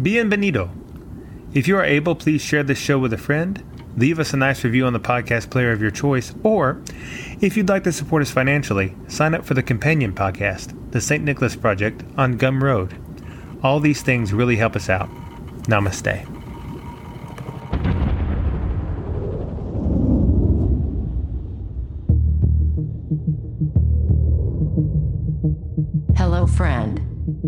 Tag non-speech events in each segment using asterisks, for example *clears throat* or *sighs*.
Bienvenido. If you are able, please share this show with a friend, leave us a nice review on the podcast player of your choice, or if you'd like to support us financially, sign up for the companion podcast, The St. Nicholas Project, on Gumroad. All these things really help us out. Namaste.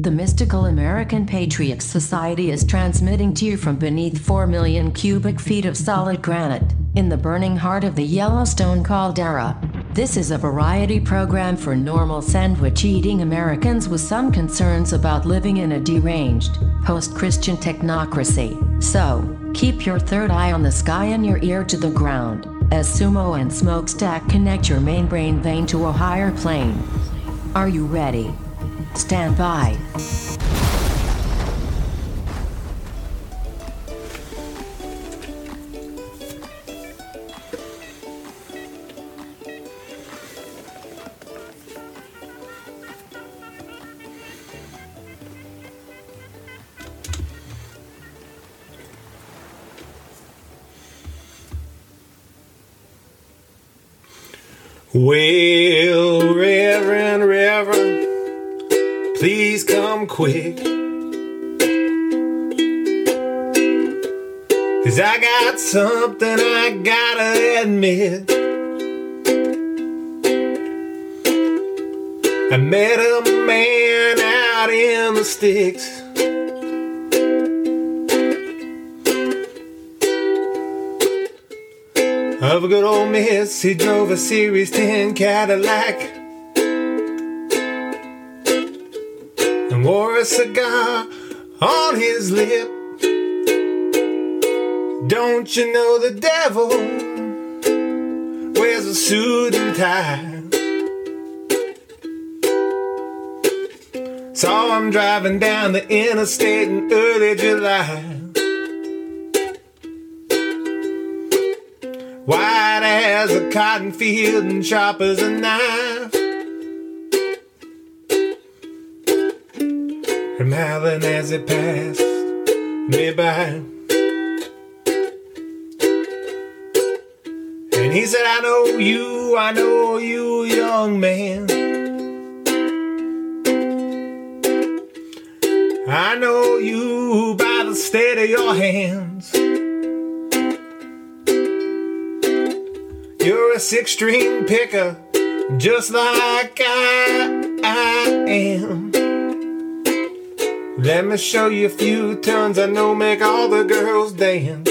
The Mystical American Patriots Society is transmitting to you from beneath 4 million cubic feet of solid granite in the burning heart of the Yellowstone caldera. This is a variety program for normal sandwich eating Americans with some concerns about living in a deranged, post Christian technocracy. So, keep your third eye on the sky and your ear to the ground as Sumo and Smokestack connect your main brain vein to a higher plane. Are you ready? Stand by. Well, quick. Cause I got something I gotta admit. I met a man out in the sticks. Of a good old miss, he drove a Series 10 Cadillac wore a cigar on his lip. Don't you know the devil wears a suit and tie? Saw him driving down the interstate in early July. White as a cotton field and sharp as a knife. Howling as it passed me by. And he said, I know you, I know you, young man. I know you by the state of your hands. You're a six string picker, just like I, I am. Let me show you a few tunes I know make all the girls dance.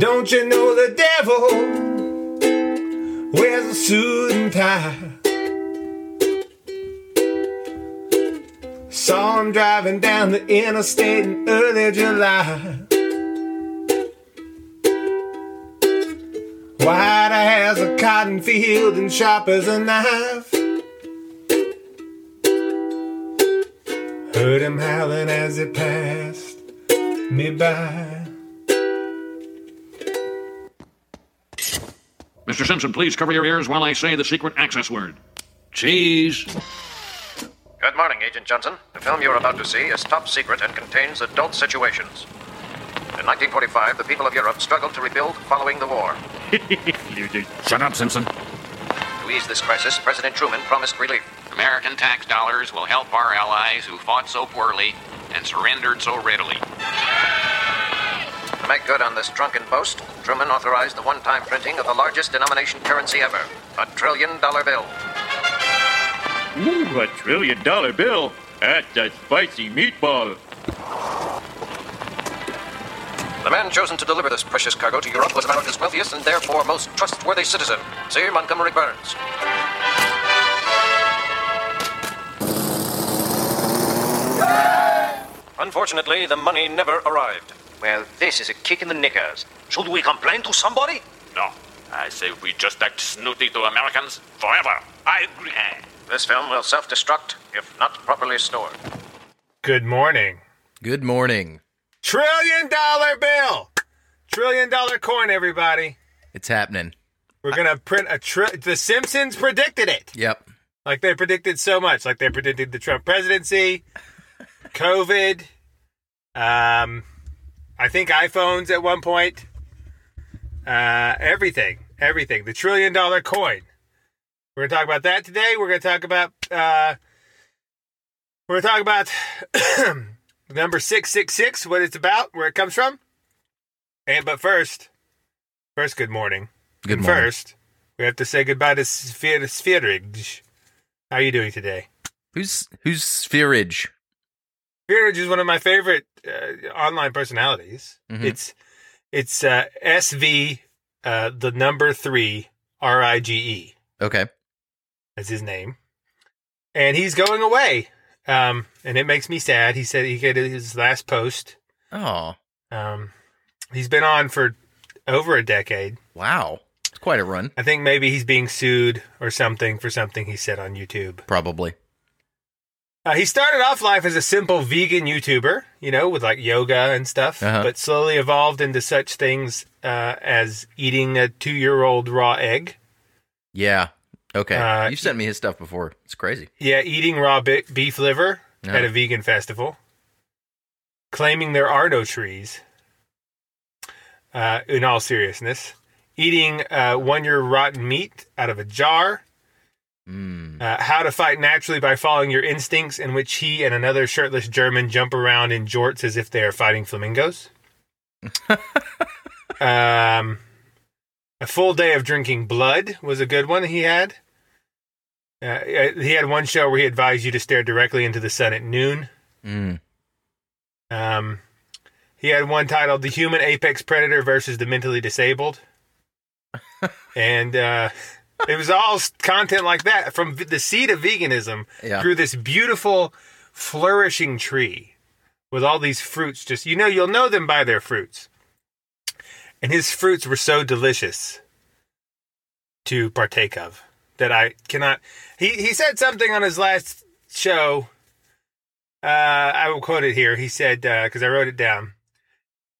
Don't you know the devil wears a suit and tie? Saw him driving down the interstate in early July. White as a cotton field and sharp as a knife. Heard him howling as he passed me by. Mr. Simpson, please cover your ears while I say the secret access word. Cheese. Good morning, Agent Johnson. The film you're about to see is top secret and contains adult situations. In 1945, the people of Europe struggled to rebuild following the war. *laughs* Shut up, Simpson. To ease this crisis, President Truman promised relief. American tax dollars will help our allies who fought so poorly and surrendered so readily. To make good on this drunken boast, Truman authorized the one time printing of the largest denomination currency ever a trillion dollar bill. Ooh, a trillion dollar bill. That's a spicy meatball. The man chosen to deliver this precious cargo to Europe was America's wealthiest and therefore most trustworthy citizen, Sir Montgomery Burns. Unfortunately, the money never arrived. Well, this is a kick in the knickers. Should we complain to somebody? No, I say we just act snooty to Americans forever. I agree. This film will self destruct if not properly stored. Good morning. Good morning. Trillion dollar bill! Trillion dollar coin, everybody. It's happening. We're gonna print a tri- The Simpsons predicted it. Yep. Like they predicted so much. Like they predicted the Trump presidency. COVID. Um, I think iPhones at one point. Uh, everything, everything. The trillion dollar coin. We're gonna talk about that today. We're gonna talk about. Uh, we're gonna talk about *clears throat* number six six six. What it's about, where it comes from. And but first, first, good morning. Good morning. First, we have to say goodbye to Spher- Spherige. How are you doing today? Who's who's Spherage? Spherige is one of my favorite uh, online personalities. Mhm. It's it's uh, SV, uh, the number three R I G E. Okay. That's his name, and he's going away. Um, and it makes me sad. He said he did his last post. Oh, Um, he's been on for over a decade. wow. It's quite a run. I think maybe he's being sued or something for something he said on YouTube. Probably. Uh, he started off life as a simple vegan YouTuber, you know, with like yoga and stuff, Uh-huh. but slowly evolved into such things uh, as eating a two year old raw egg. Yeah. Okay. Uh, You've sent me his stuff before. It's crazy. Yeah, eating raw beef liver Yeah. at a vegan festival. Claiming there are no trees. Uh, in all seriousness, eating uh, one year rotten meat out of a jar. Mm. Uh, how to fight naturally by following your instincts, in which he and another shirtless German jump around in jorts as if they are fighting flamingos. *laughs* um, a full day of drinking blood was a good one he had. Uh, he had one show where he advised you to stare directly into the sun at noon. Mm. Um, he had one titled "The Human Apex Predator versus the Mentally Disabled," *laughs* and uh, *laughs* it was all content like that. From the seed of veganism Yeah. grew this beautiful, flourishing tree with all these fruits. Just you know, you'll know them by their fruits. And his fruits were so delicious to partake of that I cannot. He he said something on his last show. Uh, I will quote it here. He said because I wrote it down.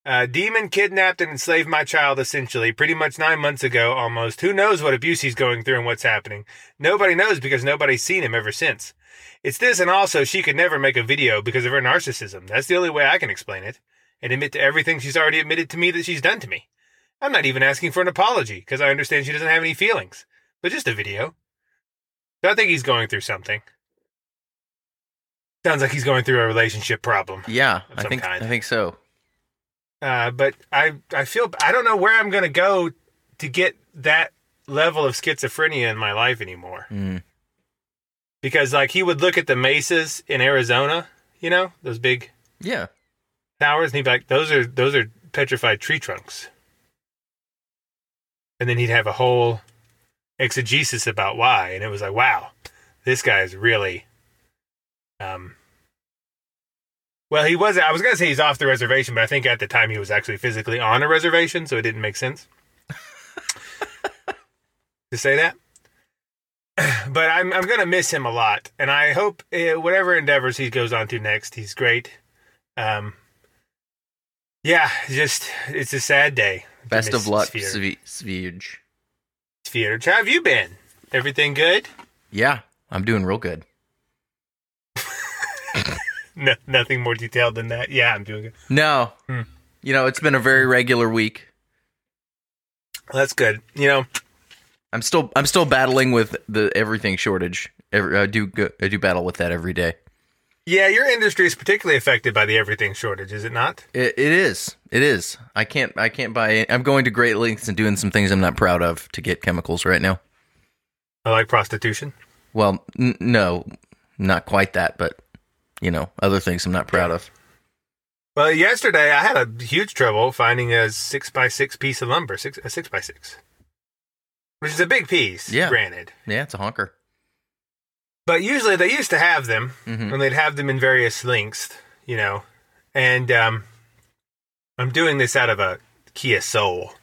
Uh, demon kidnapped and enslaved my child essentially pretty much nine months ago almost. Who knows what abuse he's going through and what's happening. Nobody knows because nobody's seen him ever since. It's this and also she could never make a video because of her narcissism. That's the only way i can explain it. And admit to everything she's already admitted to me that she's done to me. I'm not even asking for an apology because i understand she doesn't have any feelings. But just a video. So i think he's going through something. Sounds like he's going through a relationship problem. Yeah. I think kind. I think so. Uh, but I I feel I don't know where I'm gonna go to get that level of schizophrenia in my life anymore. Mm. Because like he would look at the mesas in Arizona, you know, those big Yeah. towers, and he'd be like, "Those are those are petrified tree trunks." And then he'd have a whole exegesis about why, and it was like, "Wow, this guy is really." Um. Well, he was. I was gonna say he's off the reservation, but I think at the time he was actually physically on a reservation, so it didn't make sense *laughs* to say that. *clears throat* But I'm I'm gonna miss him a lot, and I hope uh, whatever endeavors he goes on to next, he's great. Um. Yeah, just it's a sad day. Best of luck, Sphere. Sve- How have you been? Everything good? Yeah. I'm doing real good. No, nothing more detailed than that. Yeah, I'm doing good. No. Hmm. You know, it's been a very regular week. That's good. You know, I'm still I'm still battling with the everything shortage. Every, I do go, I do battle with that every day. yeah, your industry is particularly affected by the everything shortage, is it not? It, it is. It is. I can't. I can't buy. I'm going to great lengths and doing some things I'm not proud of to get chemicals right now. I like prostitution. Well, n- no, not quite that, but you know, other things I'm not proud of. Well, yesterday I had a huge trouble finding a six by six piece of lumber, six a six by six, which is a big piece. Yeah. granted, Yeah, it's a honker. but usually they used to have them, Mhm. and they'd have them in various lengths, you know. And um, I'm doing this out of a Kia Soul,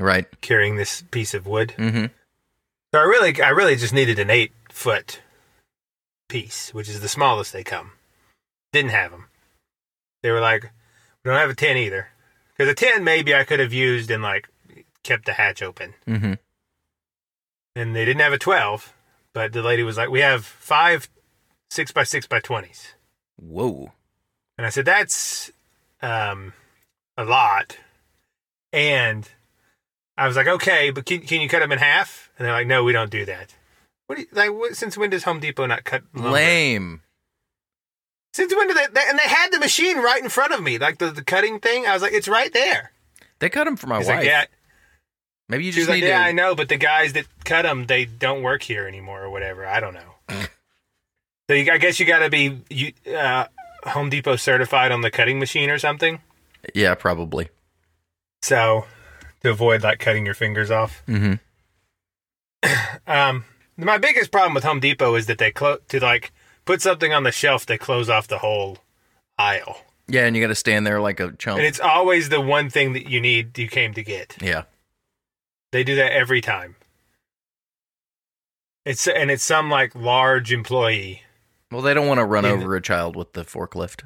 Right. carrying this piece of wood. Mm-hmm. So I really, I really just needed an eight foot piece, which is the smallest they come. Didn't have them. They were like, we don't have a ten either, because a ten maybe I could have used and like kept the hatch open. Mm-hmm. And they didn't have a twelve, but the lady was like, we have five six by six by twenties. Whoa. And I said, that's um, a lot. And I was like, okay, but can, can you cut them in half? And they're like, no, we don't do that. What do you, like? Since when does Home Depot not cut? lumber? Lame. Since when did they, they? And they had the machine right in front of me, like the, the cutting thing. I was like, it's right there. They cut them for my He's wife. like, yeah. Maybe you just like, need yeah, to. I know, but the guys that cut them, they don't work here anymore or whatever. I don't know. *laughs* so you, I guess you got to be you, uh, Home Depot certified on the cutting machine or something. Yeah, probably. So to avoid like cutting your fingers off. Mm-hmm. *clears throat* Um, my biggest problem with Home Depot is that they close to like put something on the shelf, they close off the whole aisle, Yeah, and you got to stand there like a chump. and it's always the one thing that you need you came to get. yeah. They do that every time. It's and it's some like large employee. Well, they don't want to run Yeah. over a child with the forklift.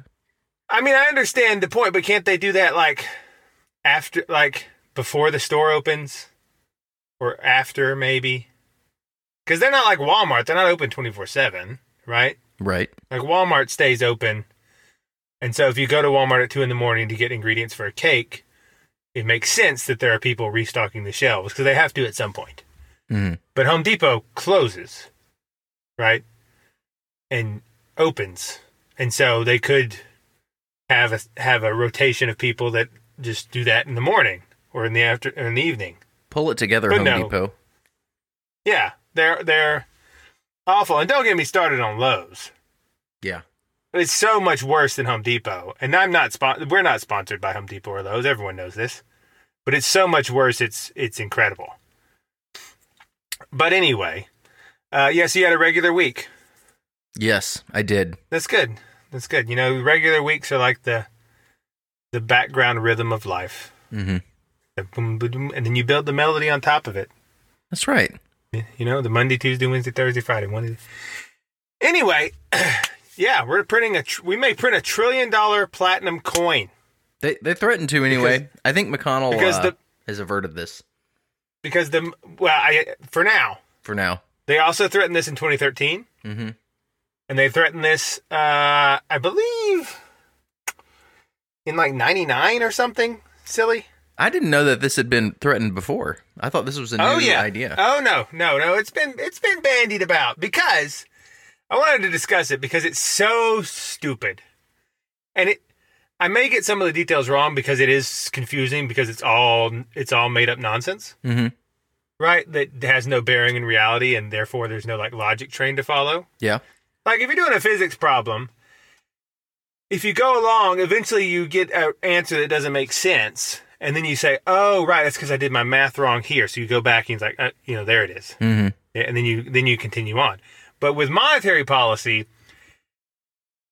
I mean, I understand the point, but can't they do that like after, like before the store opens, or after maybe? Because they're not like Walmart; they're not open twenty four seven, right? Right. Like Walmart stays open, and so if you go to Walmart at two in the morning to get ingredients for a cake, it makes sense that there are people restocking the shelves because they have to at some point. Mhm. But Home Depot closes, right, and opens, and so they could have a have a rotation of people that just do that in the morning or in the after or in the evening. Pull it together, But Home no. Depot. Yeah, they're they're awful, and don't get me started on Lowe's. Yeah. It's so much worse than Home Depot, and I'm not spon- We're not sponsored by Home Depot or Lowe's. Everyone knows this, but it's so much worse. It's it's incredible. But anyway, uh, yes, you had a regular week. Yes, I did. That's good. That's good. You know, regular weeks are like the the background rhythm of life. Mm-hmm. And then you build the melody on top of it. That's right. You know, the Monday, Tuesday, Wednesday, Thursday, Friday. Monday. Anyway, *clears throat* yeah, we're printing a. Tr- we may print a trillion dollar platinum coin They they threatened to anyway. I think McConnell because uh, the- has averted this because the well, I for now for now. they also threatened this in 2013, Mm-hmm. and they threatened this, uh, I believe, in like '99 or something. Silly. I didn't know that this had been threatened before. I thought this was a new oh yeah. idea. Oh no, no, no. It's been it's been bandied about because I wanted to discuss it because it's so stupid, and it. I may get some of the details wrong because it is confusing because it's all it's all made up nonsense, Mm-hmm. right? That has no bearing in reality, and therefore there's no like logic train to follow. Yeah. Like if you're doing a physics problem, if you go along, eventually you get an answer that doesn't make sense, and then you say, "Oh, right, that's because I did my math wrong here." So you go back and it's like, uh, you know, there it is, Mm-hmm. Yeah, and then you then you continue on. But with monetary policy,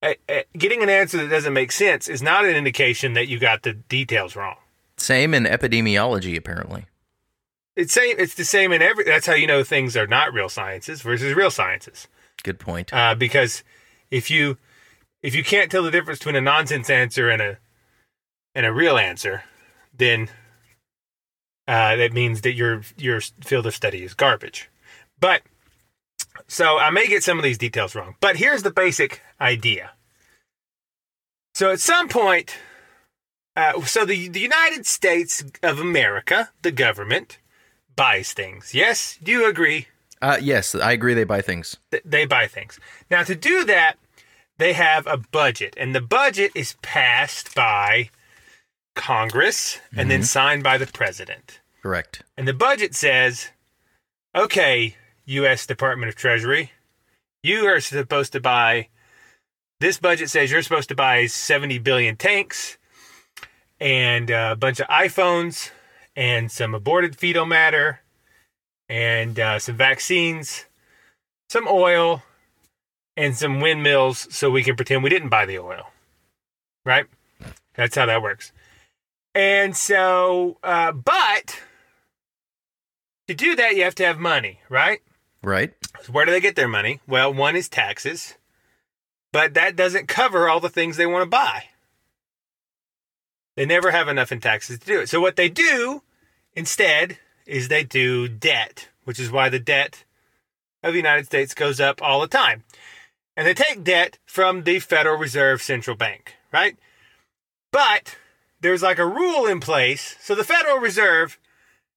uh, uh, getting an answer that doesn't make sense is not an indication that you got the details wrong. Same in epidemiology, apparently. It's same. It's the same in every. That's how you know things are not real sciences versus real sciences. Good point. uh, because if you if you can't tell the difference between a nonsense answer and a and a real answer, then uh, that means that your your field of study is garbage. But so I may get some of these details wrong, but here's the basic idea. So at some point, uh, so the the United States of America, the government, buys things. Yes, do you agree? Uh, yes, I agree. They buy things. th- they buy things. Now, to do that, they have a budget, and the budget is passed by Congress and then signed by the president. Correct. And the budget says, okay, U.S. Department of Treasury, you are supposed to buy, this budget says you're supposed to buy 70 billion tanks and a bunch of iPhones and some aborted fetal matter and uh, some vaccines, some oil, and some windmills so we can pretend we didn't buy the oil. Right? That's how that works. And so, uh, but to do that, you have to have money, right? Right. So where do they get their money? Well, one is taxes, but that doesn't cover all the things they want to buy. They never have enough in taxes to do it. So what they do instead is they do debt, which is why the debt of the United States goes up all the time. And they take debt from the Federal Reserve Central Bank, right? But there's like a rule in place. So the Federal Reserve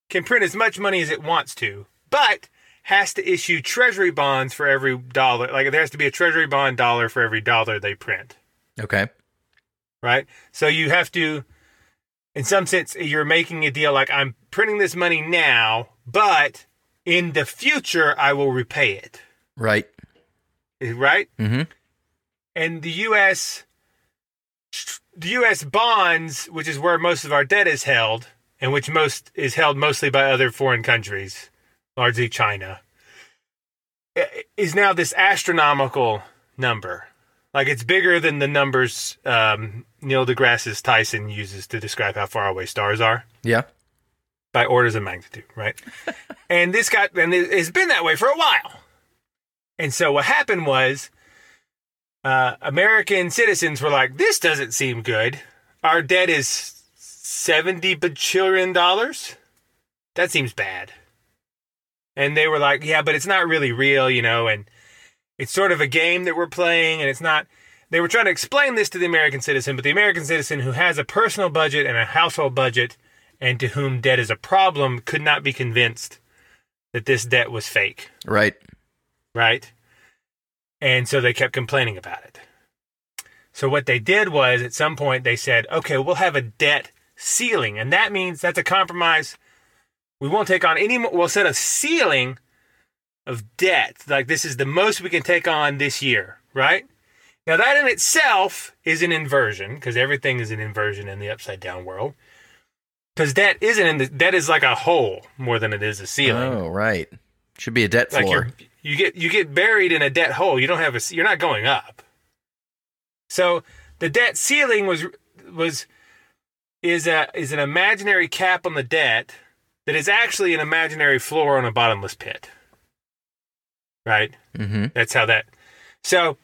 can print as much money as it wants to, but has to issue treasury bonds for every dollar. Like there has to be a treasury bond dollar for every dollar they print, Okay. right? So you have to, in some sense, you're making a deal like I'm printing this money now, but in the future I will repay it, Right. right? Mm-hmm. and the U.S. the U.S. bonds, which is where most of our debt is held, and which most is held mostly by other foreign countries, largely China, is now this astronomical number. Like it's bigger than the numbers um, Neil deGrasse Tyson uses to describe how far away stars are Yeah. by orders of magnitude, right? *laughs* and this got and it's been that way for a while. And so what happened was uh, American citizens were like, "This doesn't seem good. Our debt is seventy bajillion dollars. That seems bad." And they were like, "Yeah, but it's not really real, you know, and it's sort of a game that we're playing, and it's not." They were trying to explain this to the American citizen, but the American citizen who has a personal budget and a household budget and to whom debt is a problem could not be convinced that this debt was fake, Right. right? And so they kept complaining about it. So what they did was at some point they said, okay, we'll have a debt ceiling. And that means that's a compromise. We won't take on any more. We'll set a ceiling of debt. Like this is the most we can take on this year, right? Now that in itself is an inversion because everything is an inversion in the upside down world. Because debt isn't in the debt is like a hole more than it is a ceiling. Oh, right. Should be a debt floor. You get you get buried in a debt hole. You don't have a you're not going up. So the debt ceiling was was is a is an imaginary cap on the debt that is actually an imaginary floor on a bottomless pit. Right? Mm-hmm. That's how that. So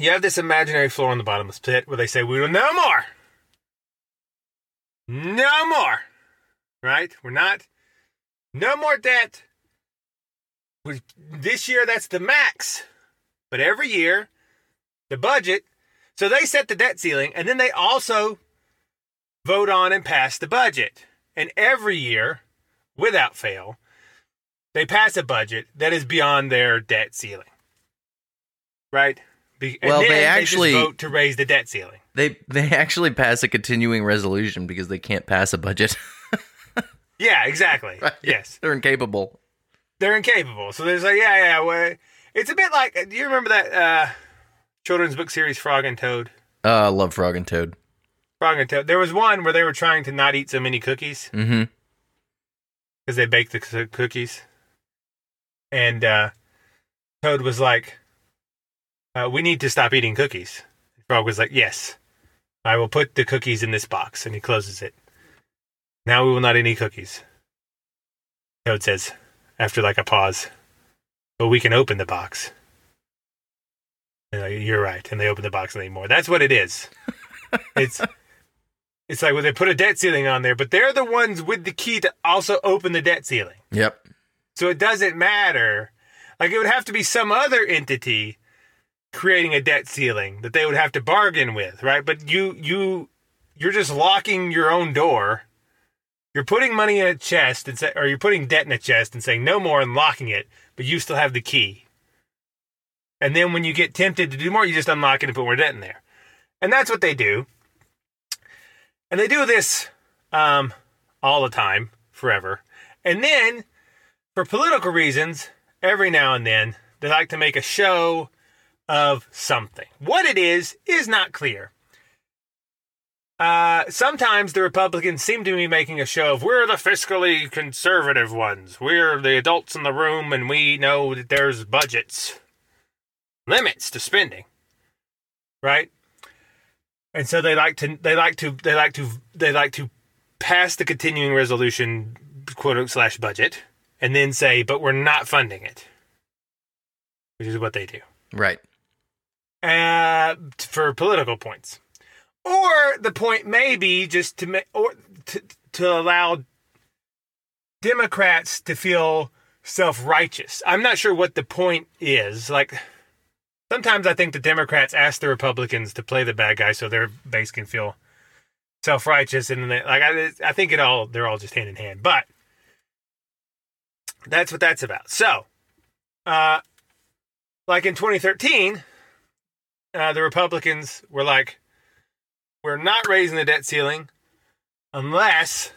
you have this imaginary floor on the bottomless pit where they say we will no more, no more. Right? We're not. No more debt. This year that's the max, but every year the budget. So they set the debt ceiling, and then they also vote on and pass the budget. And every year, without fail, they pass a budget that is beyond their debt ceiling. Right? Be- Well, they actually- vote to raise the debt ceiling. They they actually pass a continuing resolution because they can't pass a budget. *laughs* Yeah, exactly. *laughs* Yes, They're incapable. They're incapable. So there's like, yeah, yeah. Well, it's a bit like. Do you remember that uh, children's book series, Frog and Toad? Uh, I love Frog and Toad. Frog and Toad. There was one where they were trying to not eat so many cookies Mm-hmm. because they baked the c- cookies, and uh, Toad was like, uh, "We need to stop eating cookies." Frog was like, "Yes, I will put the cookies in this box," and he closes it. Now we will not eat any cookies. Toad says, after like a pause, "But we can open the box." Like, You're right, and they open the box and they eat more. That's what it is. *laughs* it's it's like well, they put a debt ceiling on there, but they're the ones with the key to also open the debt ceiling. Yep. So it doesn't matter. Like it would have to be some other entity creating a debt ceiling that they would have to bargain with, right? But you you you're just locking your own door. You're putting money in a chest and say, or you're putting debt in a chest and saying no more and locking it, but you still have the key. And then when you get tempted to do more, you just unlock it and put more debt in there. And that's what they do. And they do this um, all the time, forever. And then for political reasons, every now and then, they like to make a show of something. What it is, is not clear. Uh, sometimes the Republicans seem to be making a show of we're the fiscally conservative ones. We're the adults in the room and we know that there's budgets, limits to spending. Right? And so they like to they like to they like to they like to pass the continuing resolution quote slash budget and then say, but we're not funding it. Which is what they do. Right. Uh, for political points. Or the point may be just to make or to, to allow Democrats to feel self-righteous. I'm not sure what the point is. Like sometimes I think the Democrats ask the Republicans to play the bad guy so their base can feel self righteous, and they, like I, I think it all they're all just hand in hand. But that's what that's about. So, uh, like in 2013, uh, the Republicans were like, "We're not raising the debt ceiling unless."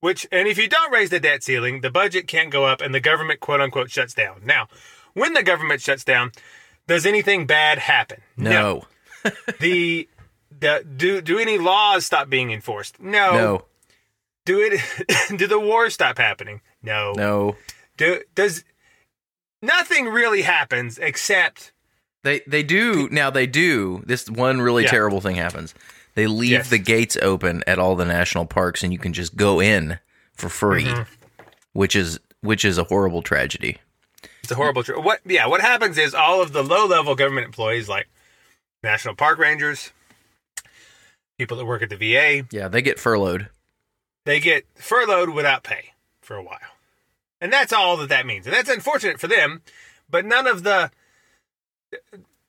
Which, and if you don't raise the debt ceiling, the budget can't go up and the government quote unquote shuts down. Now, when the government shuts down, does anything bad happen? No. *laughs* the, the do do any laws stop being enforced? No. No. Do it *laughs* do the wars stop happening? No. No. Do does nothing really happens except They they do now. They do this one really Yeah. terrible thing happens. They leave Yes. the gates open at all the national parks, and you can just go in for free, Mm-hmm. which is which is a horrible tragedy. it's a horrible tr- what yeah, what happens is all of the low level government employees like national park rangers, people that work at the VA, Yeah, they get furloughed. they get furloughed without pay for a while. And that's all that that means. And that's unfortunate for them, but none of the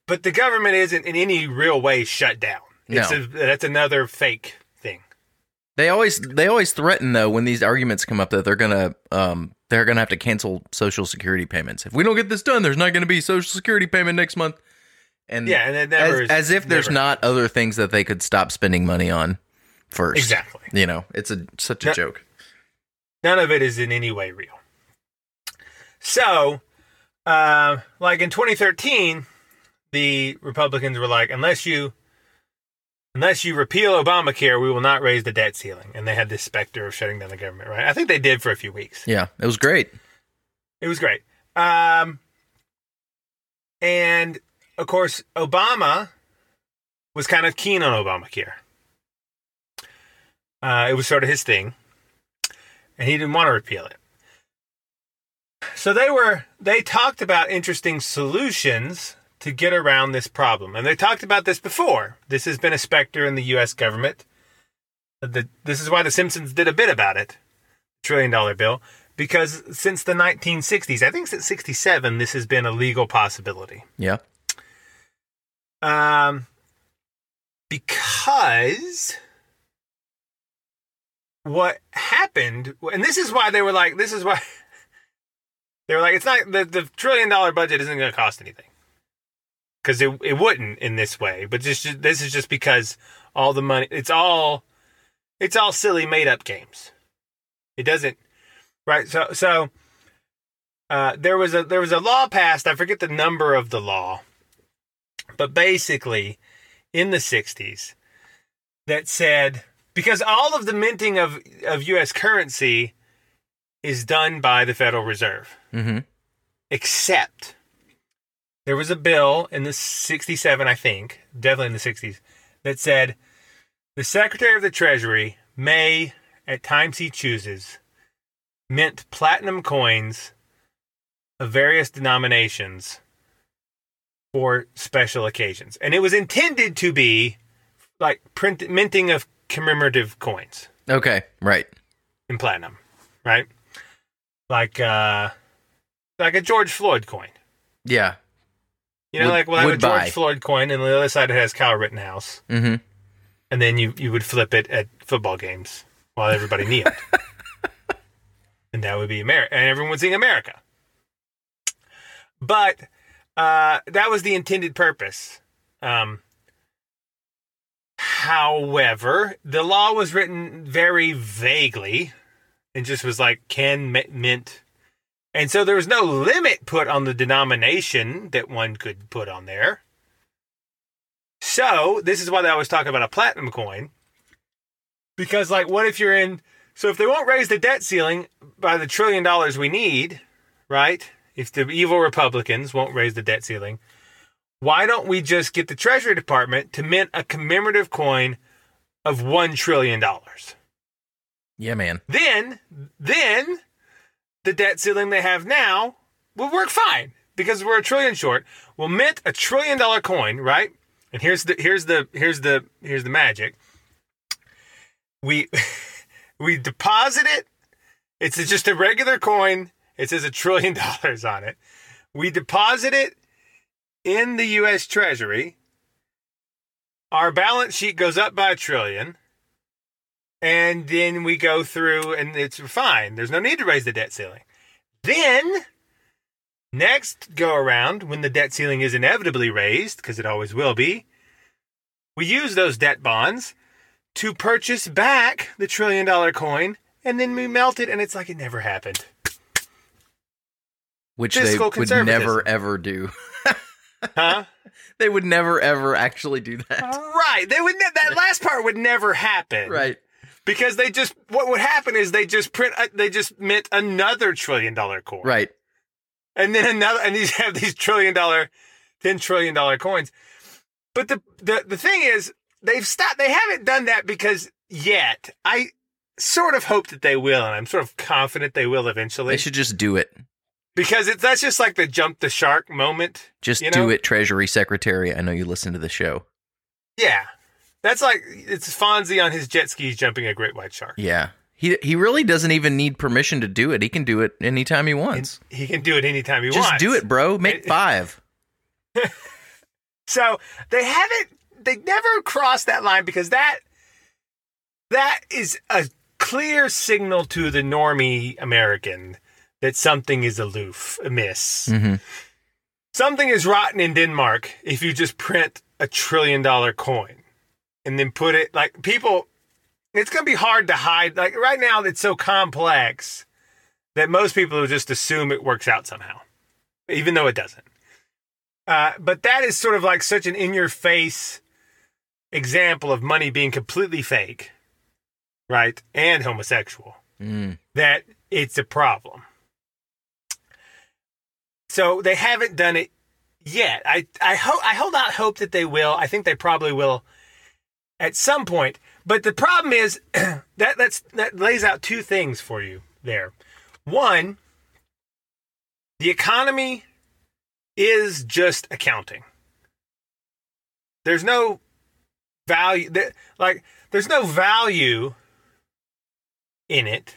but the government isn't in any real way shut down. It's No. a, that's another fake thing. They always they always threaten though when these arguments come up that they're gonna um they're gonna have to cancel social security payments if we don't get this done. There's not gonna be social security payment next month. And Yeah, and as, is- as if there's never. not other things that they could stop spending money on first. Exactly. You know, it's a such a No- joke. None of it is in any way real. So, uh, like in 2013, the Republicans were like, unless you unless you repeal Obamacare, we will not raise the debt ceiling. And they had this specter of shutting down the government, right? I think they did for a few weeks. Yeah, it was great. It was great. Um, and of course, Obama was kind of keen on Obamacare. Uh, it was sort of his thing, and he didn't want to repeal it. So they were they talked about interesting solutions to get around this problem, and they talked about this before. This has been a specter in the U.S. government. The, this is why The Simpsons did a bit about it, trillion dollar bill, because since the 1960s, I think since 67, this has been a legal possibility. Yeah. Um, because what happened, and this is why they were like, this is why *laughs* they were like, it's not the, the trillion dollar budget isn't going to cost anything because it it wouldn't in this way. But just this is just because all the money, it's all it's all silly made up games. It doesn't right. So so uh, there was a there was a law passed. I forget the number of the law, but basically in the 60s that said because all of the minting of of US currency is done by the Federal Reserve Mm-hmm. except there was a bill in the 67 I think definitely in the 60s that said the Secretary of the Treasury may at times he chooses mint platinum coins of various denominations for special occasions. And it was intended to be like print minting of commemorative coins Okay. Right. in platinum, right? Like uh like a George Floyd coin. Yeah. You know, Would- like we'll have a would George buy. Floyd coin and the other side it has Kyle Rittenhouse. Mm-hmm. And then you you would flip it at football games while everybody kneeled. *laughs* and that would be America and everyone would sing America. But uh that was the intended purpose. Um However, the law was written very vaguely and just was like can mi- mint and so there was no limit put on the denomination that one could put on there. So this is why i was talking about a platinum coin. Because like what if you're in so if they won't raise the debt ceiling by the trillion dollars we need right? If the evil republicans won't raise the debt ceiling why don't we just get the treasury department to mint a commemorative coin of one trillion dollars? Yeah, man. then then the debt ceiling they have now will work fine because we're a trillion short we'll mint a trillion dollar coin right and here's the here's the here's the here's the magic we *laughs* we deposit it it's just a regular coin it says a trillion *laughs* dollars on it we deposit it in the U.S. Treasury. Our balance sheet goes up by a trillion. And then we go through and it's fine. There's no need to raise the debt ceiling. Then, next go around, when the debt ceiling is inevitably raised, because it always will be, we use those debt bonds to purchase back the trillion dollar coin and then we melt it and it's like it never happened. Which they would never ever do. *laughs* Huh? They would never ever actually do that. right. They would ne- that last part would never happen. Right. Because they just what would happen is they just print a, they just mint another trillion dollar coin. Right. And then another and these *laughs* have these trillion dollar 10 trillion dollar coins. But the the the thing is they've stopped they haven't done that because yet. I sort of hope that they will and I'm sort of confident they will eventually. They should just do it. because it's that's just like the jump the shark moment. Just you know? do it, Treasury Secretary. I know you listen to the show. Yeah. That's like it's Fonzie on his jet skis jumping a great white shark. Yeah. He he really doesn't even need permission to do it. He can do it anytime he wants. He can do it anytime he Just wants. Just do it, bro. *laughs* Make And- five. So they haven't they never crossed that line because that that is a clear signal to the normie American that something is aloof, amiss. Mhm. Something is rotten in Denmark if you just print a trillion dollar coin and then put it like people it's going to be hard to hide like right now it's so complex that most people will just assume it works out somehow even though it doesn't uh, but that is sort of like such an in your face example of money being completely fake, right? And homosexual Mm. that it's a problem. So they haven't done it yet. I I hope I hold out hope that they will. I think they probably will at some point. But the problem is *clears throat* that that's that lays out two things for you there. One, the economy is just accounting. There's no value that like there's no value in it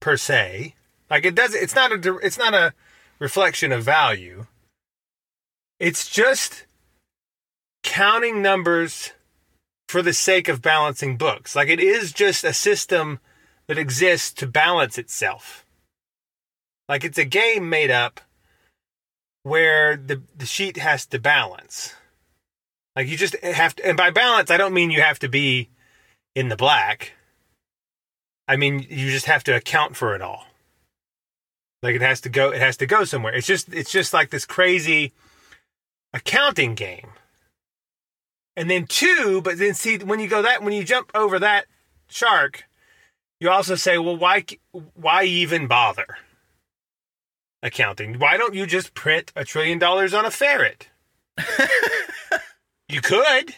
per se. Like it does it's not a it's not a reflection of value. It's just counting numbers for the sake of balancing books. Like it is just a system that exists to balance itself. Like it's a game made up where the the sheet has to balance. Like you just have to, and by balance, I don't mean you have to be in the black. I mean you just have to account for it all. Like it has to go, it has to go somewhere. It's just, it's just like this crazy accounting game. And then two, but then see when you go that when you jump over that shark, you also say, well, why, why even bother? accounting. Why don't you just print a trillion dollars on a ferret? *laughs* you could.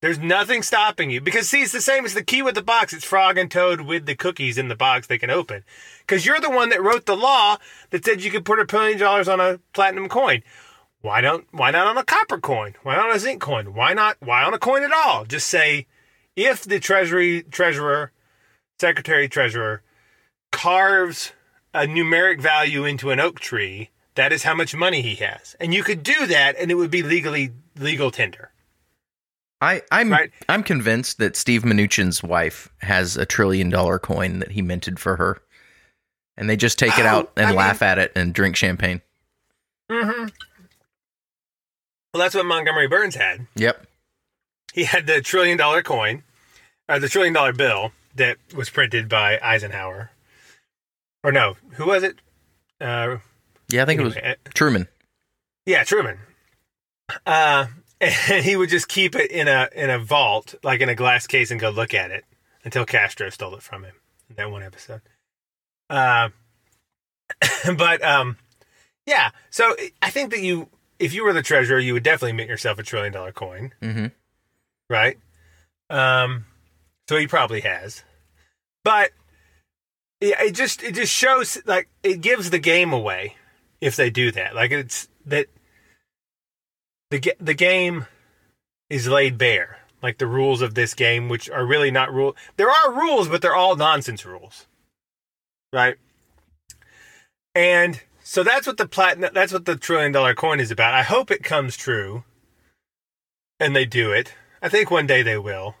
There's nothing stopping you because see, it's the same as the key with the box. It's frog and toad with the cookies in the box they can open. Because you're the one that wrote the law that said you could put a trillion dollars on a platinum coin. Why don't? Why not on a copper coin? Why not on a zinc coin? Why not? Why on a coin at all? Just say, if the treasury treasurer, secretary treasurer, carves a numeric value into an oak tree, that is how much money he has. And you could do that and it would be legally legal tender. I, I'm Right. I'm convinced that Steve Mnuchin's wife has a trillion dollar coin that he minted for her, and they just take it Oh, out and I laugh at it and drink champagne. Mm-hmm. Well, that's what Montgomery Burns had. Yep. He had the trillion dollar coin, or the trillion dollar bill that was printed by Eisenhower. Or no, who was it? Uh, Yeah, I think it was Anyway, uh, Truman. Yeah, Truman. Uh, *laughs* and he would just keep it in a in a vault, like in a glass case, and go look at it until Castro stole it from him in that one episode. Uh, *laughs* but um, yeah. So I think that you, if you were the treasurer, you would definitely mint yourself a trillion dollar coin, hmm right? Um, so he probably has, but yeah, it just it just shows like it gives the game away if they do that. Like it's that the the game is laid bare. Like the rules of this game, which are really not rule. There are rules, but they're all nonsense rules, right? And So that's what the platinum. That's what the trillion dollar coin is about. I hope it comes true, and they do it. I think one day they will.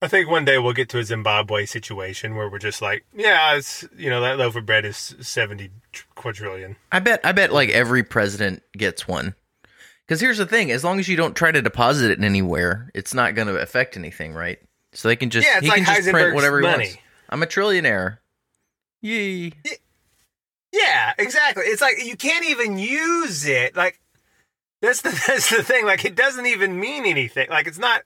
I think one day we'll get to a Zimbabwe situation where we're just like, yeah, it's you know that loaf of bread is seventy quadrillion. I bet. I bet like every president gets one. Because here's the thing: as long as you don't try to deposit it anywhere, it's not going to affect anything, right? So they can just Yeah, he like can just print whatever he money. wants. I'm a trillionaire. Yee. Yeah, exactly. It's like you can't even use it. Like that's the *laughs* that's the thing. Like it doesn't even mean anything. Like it's not.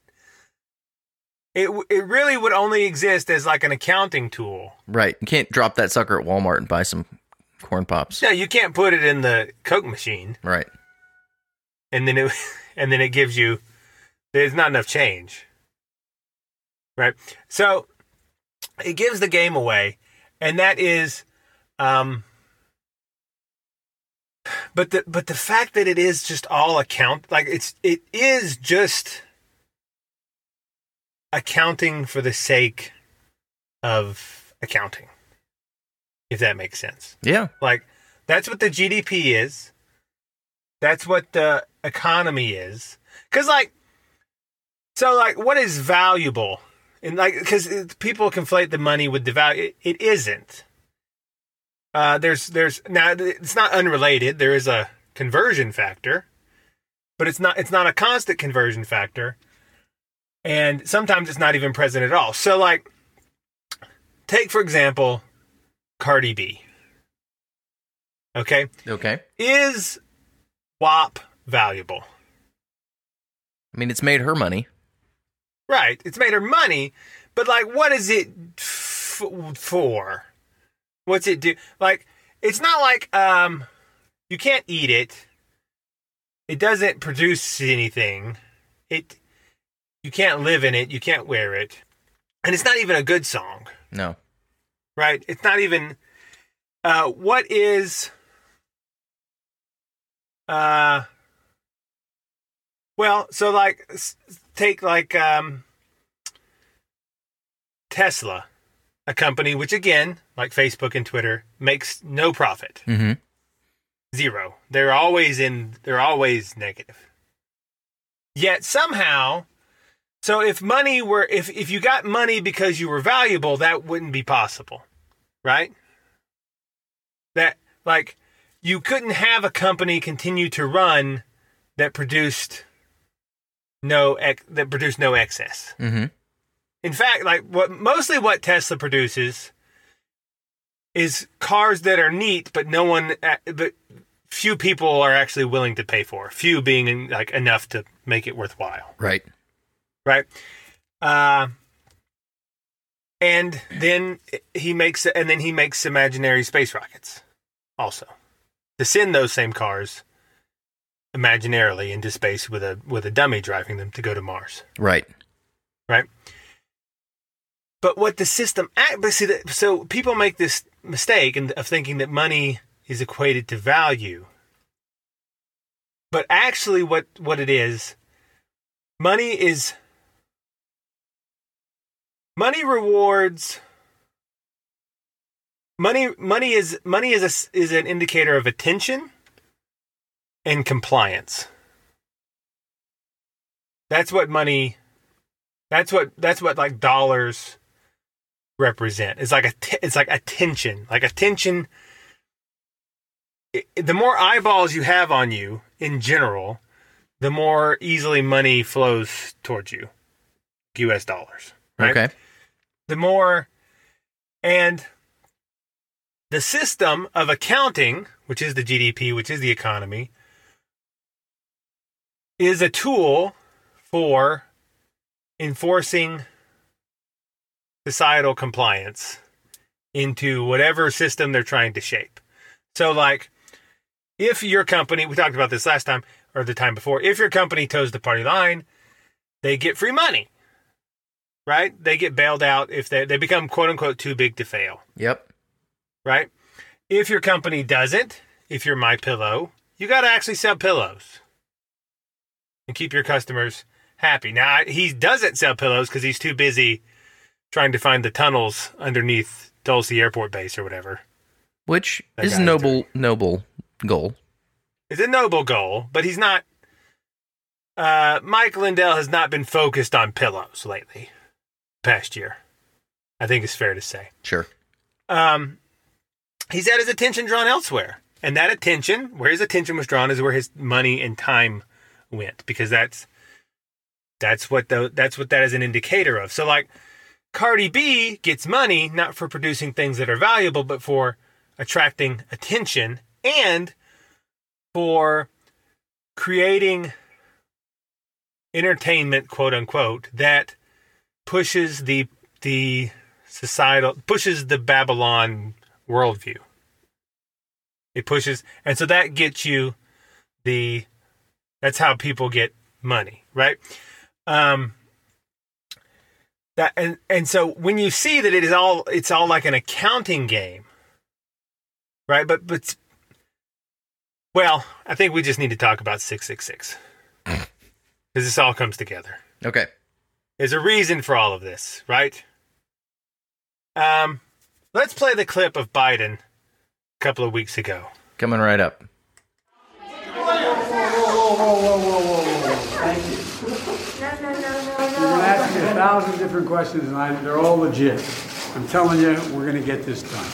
It it really would only exist as like an accounting tool. Right. You can't drop that sucker at Walmart and buy some corn pops. Yeah, you can't put it in the Coke machine, Right. and then it *laughs* and then it gives you. There's not enough change. Right. So it gives the game away, and that is, um. But the but the fact that it is just all account like it's it is just accounting for the sake of accounting. If that makes sense. Yeah. Like that's what the GDP is. That's what the economy is. Cuz like so like what is valuable? And like cuz people conflate the money with the value it, it isn't. Uh there's there's now it's not unrelated. There is a conversion factor, but it's not it's not a constant conversion factor. And sometimes it's not even present at all. So like take for example Cardi B. Okay? Okay. Is WAP valuable? I mean, it's made her money. Right. It's made her money, but like, what is it f- for? What's it do? Like, it's not like um, you can't eat it. It doesn't produce anything. It you can't live in it. You can't wear it, and it's not even a good song. No. Right. It's not even. Uh, what is? Uh. Well, so like, take like um, Tesla, a company which again, like Facebook and Twitter, makes no profit, Mm-hmm. zero. They're always in. They're always negative. Yet somehow, so if money were, if if you got money because you were valuable, that wouldn't be possible, right? That like you couldn't have a company continue to run that produced no ex- that produced no excess. Mm-hmm. In fact, like what mostly what Tesla produces is cars that are neat, but no one, but few people are actually willing to pay for. Few being like enough to make it worthwhile, Right. right? Uh, and then he makes, and then he makes imaginary space rockets, also, to send those same cars imaginarily into space with a with a dummy driving them to go to Mars Right. right? But what the system, but see, that- so people make this mistake of thinking that money is equated to value. But actually, what what it is, money is money rewards. Money money is money is a is an indicator of attention and compliance. That's what money that's what that's what like dollars represent. It's like a t- it's like attention, like attention. i- The more eyeballs you have on you in general, the more easily money flows towards you. U.S. dollars, right? Okay. The more, and the system of accounting, which is the GDP, which is the economy, is a tool for enforcing societal compliance into whatever system they're trying to shape. So, like, if your company, we talked about this last time or the time before, if your company toes the party line, they get free money, right? They get bailed out if they, they become quote unquote too big to fail, Yep. right? If your company doesn't, if you're MyPillow, you got to actually sell pillows and keep your customers happy. Now, he doesn't sell pillows because he's too busy trying to find the tunnels underneath Dulce Airport Base or whatever. which That is noble noble goal. It's a noble goal, but he's not. Uh, Mike Lindell has not been focused on pillows lately, past year. I think it's fair to say. Sure. Um, he's had his attention drawn elsewhere, and that attention, where his attention was drawn, is where his money and time went, because that's that's what the that's what that is an indicator of. So, like, Cardi B gets money not for producing things that are valuable, but for attracting attention and for creating entertainment, quote unquote, that pushes the the societal pushes the Babylon worldview. It pushes, and so that gets you the. That's how people get money, right? Um. That and and so when you see that it is all, it's all like an accounting game, right? But but well, I think we just need to talk about 666. Because this all comes together. Okay. There's a reason for all of this, right? Um, let's play the clip of Biden a couple of weeks ago. Coming right up. You're going to ask me a thousand different questions, and I, they're all legit. I'm telling you, we're going to get this done.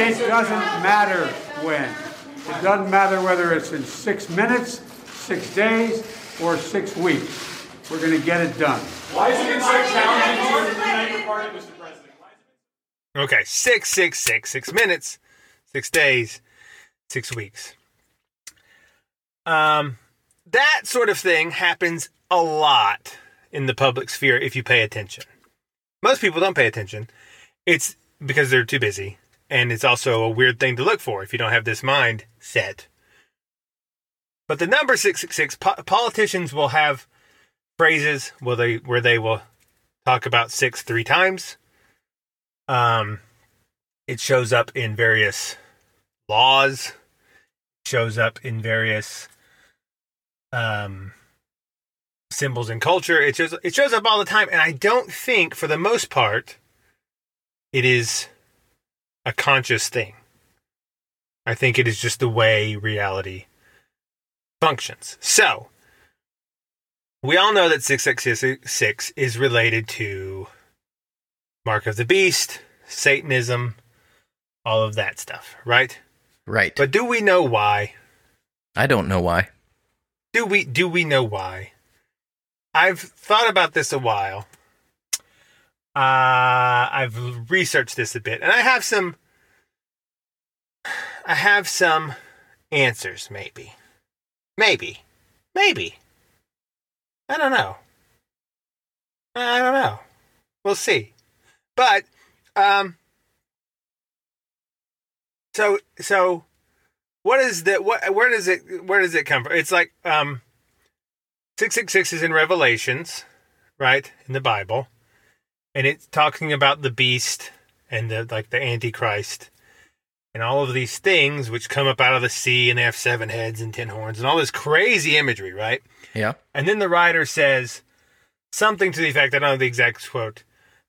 It doesn't matter when. It doesn't matter whether it's in six minutes, six days, or six weeks. We're going to get it done. Why is it so challenging to unite your party, Mr. President? Okay, six, six, six, six minutes, six days, six weeks. Um, that sort of thing happens a lot in the public sphere if you pay attention. Most people don't pay attention. It's because they're too busy, and it's also a weird thing to look for if you don't have this mind set. But the number 666, po- politicians will have phrases where they where they will talk about six three times. Um, it shows up in various laws. Shows up in various um symbols and culture. It shows it shows up all the time, and I don't think, for the most part, it is a conscious thing. I think it is just the way reality functions. So, we all know that 666 is related to Mark of the Beast, Satanism, all of that stuff, right? Right. But do we know why? I don't know why. Do we do we know why? I've thought about this a while. Uh, I've researched this a bit, and I have some. I have some answers, maybe, maybe, maybe. I don't know. I don't know. We'll see. But um so so what is that? what where does it where does it come from? It's like um 666 is in Revelations, right? In the Bible. And it's talking about the beast and the like the antichrist and all of these things which come up out of the sea and they have seven heads and ten horns and all this crazy imagery, right? Yeah. And then the writer says something to the effect, I don't know the exact quote.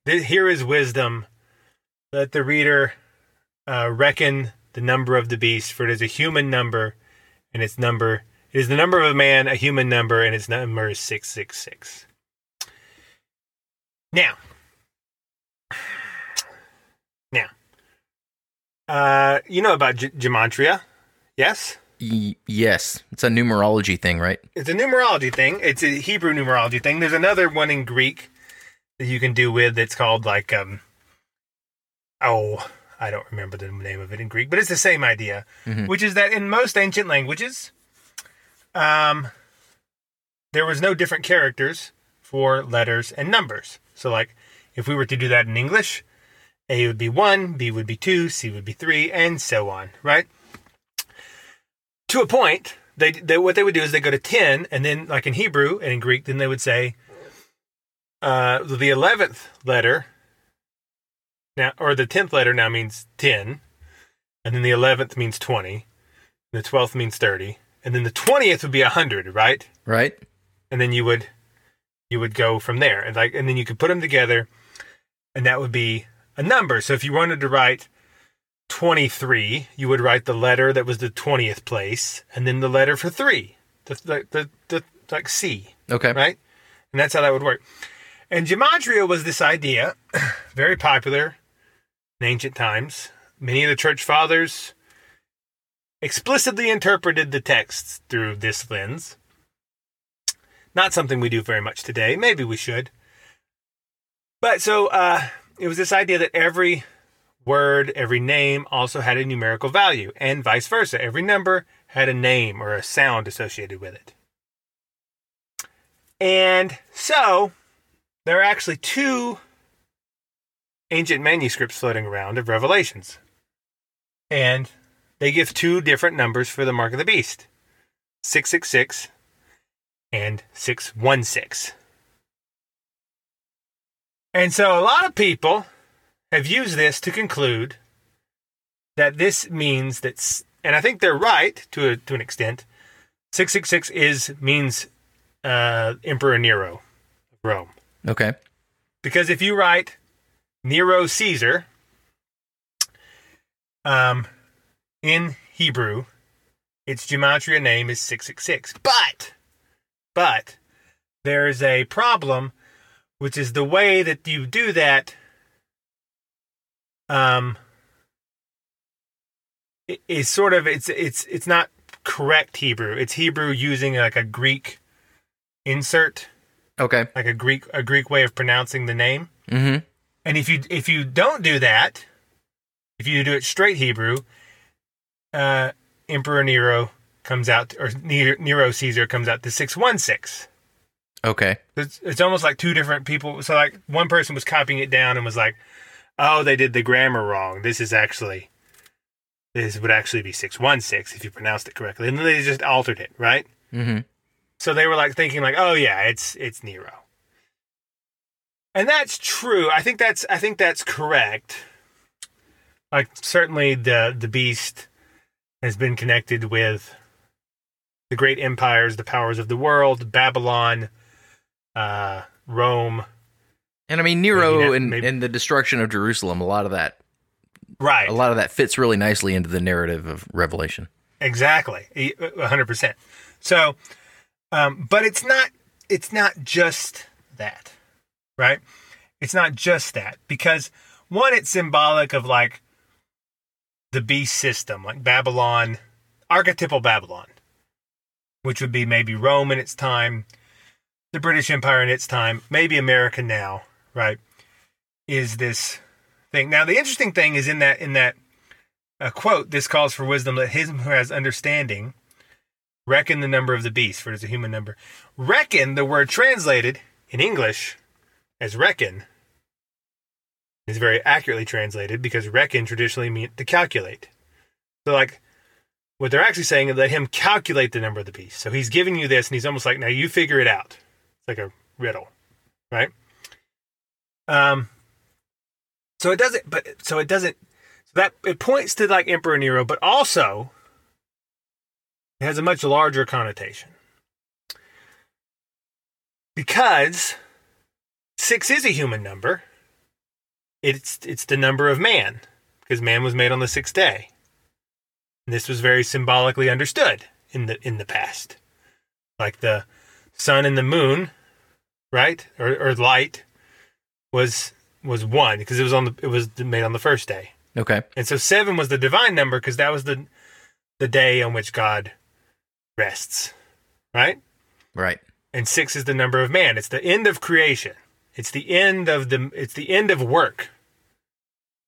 Here is wisdom. Let the reader uh, reckon the number of the beast, for it is a human number, and its number it is the number of a man, a human number, and its number is 666. Now, now, uh, you know about G- gematria, yes? Y- yes. It's a numerology thing, right? It's a numerology thing. It's a Hebrew numerology thing. There's another one in Greek that you can do with. It's called like um. Oh, I don't remember the name of it in Greek, but it's the same idea, Mhm. which is that in most ancient languages, um, there was no different characters for letters and numbers. So, like, if we were to do that in English, A would be one, B would be two, C would be three, and so on, right? to a point, they, they what they would do is they go to ten, and then like in Hebrew and in Greek, then they would say uh, the eleventh letter now, or the tenth letter now means ten, and then the eleventh means twenty, and the twelfth means thirty, and then the twentieth would be hundred, right? Right. And then you would you would go from there, and like, and then you could put them together, and that would be a number. So if you wanted to write 23, you would write the letter that was the 20th place and then the letter for 3, the the the, the like C, Okay. right? And that's how that would work. And gematria was this idea, *clears throat* very popular in ancient times. Many of the church fathers explicitly interpreted the texts through this lens. Not something we do very much today. Maybe we should. But so uh, it was this idea that every word, every name also had a numerical value, and vice versa. Every number had a name or a sound associated with it. And so there are actually two ancient manuscripts floating around of Revelations. And they give two different numbers for the mark of the beast 666 and 616. And so a lot of people have used this to conclude that this means that, and I think they're right to a, to an extent. 666 is means uh, Emperor Nero of Rome. Okay. Because if you write Nero Caesar um, in Hebrew, its gematria name is 666. But, but, there's a problem, which is the way that you do that. Um, is sort of it's it's it's not correct Hebrew. It's Hebrew using like a Greek insert Okay. like a Greek a Greek way of pronouncing the name. Mm-hmm. And if you if you don't do that, if you do it straight Hebrew, uh, Emperor Nero comes out, or Ne- Nero Caesar comes out to six one six. Okay. It's it's almost like two different people. So like one person was copying it down and was like, "Oh, they did the grammar wrong. This is actually this would actually be six one six if you pronounced it correctly." And then they just altered it, right? Mm-hmm. So they were like thinking like, "Oh yeah, it's it's Nero." And that's true. I think that's I think that's correct. Like certainly the the beast has been connected with the great empires, the powers of the world, Babylon, uh, Rome. And I mean Nero Maybe and, maybe- and the destruction of Jerusalem, a lot of that Right. a lot of that fits really nicely into the narrative of Revelation. Exactly, E- a hundred percent. So, um, but it's not. It's not just that, right? It's not just that because one, it's symbolic of like the beast system, like Babylon, archetypal Babylon, which would be maybe Rome in its time, the British Empire in its time, maybe America now, right? Is this thing now? The interesting thing is in that in that a quote, this calls for wisdom. Let him who has understanding reckon the number of the beast, for it is a human number. Reckon, the word translated in English as reckon, is very accurately translated because reckon traditionally meant to calculate. So, like, what they're actually saying is let him calculate the number of the beast. So he's giving you this, and he's almost like, now you figure it out. It's like a riddle, right? Um. So it doesn't, but so it doesn't so that it points to like Emperor Nero, but also it has a much larger connotation. Because six is a human number. It's it's the number of man, because man was made on the sixth day. And this was very symbolically understood in the in the past. Like the sun and the moon, right? Or or light was was one because it was on the it was made on the first day. Okay. And so seven was the divine number because that was the the day on which God rests, right? Right. And six is the number of man. It's the end of creation. It's the end of the it's the end of work.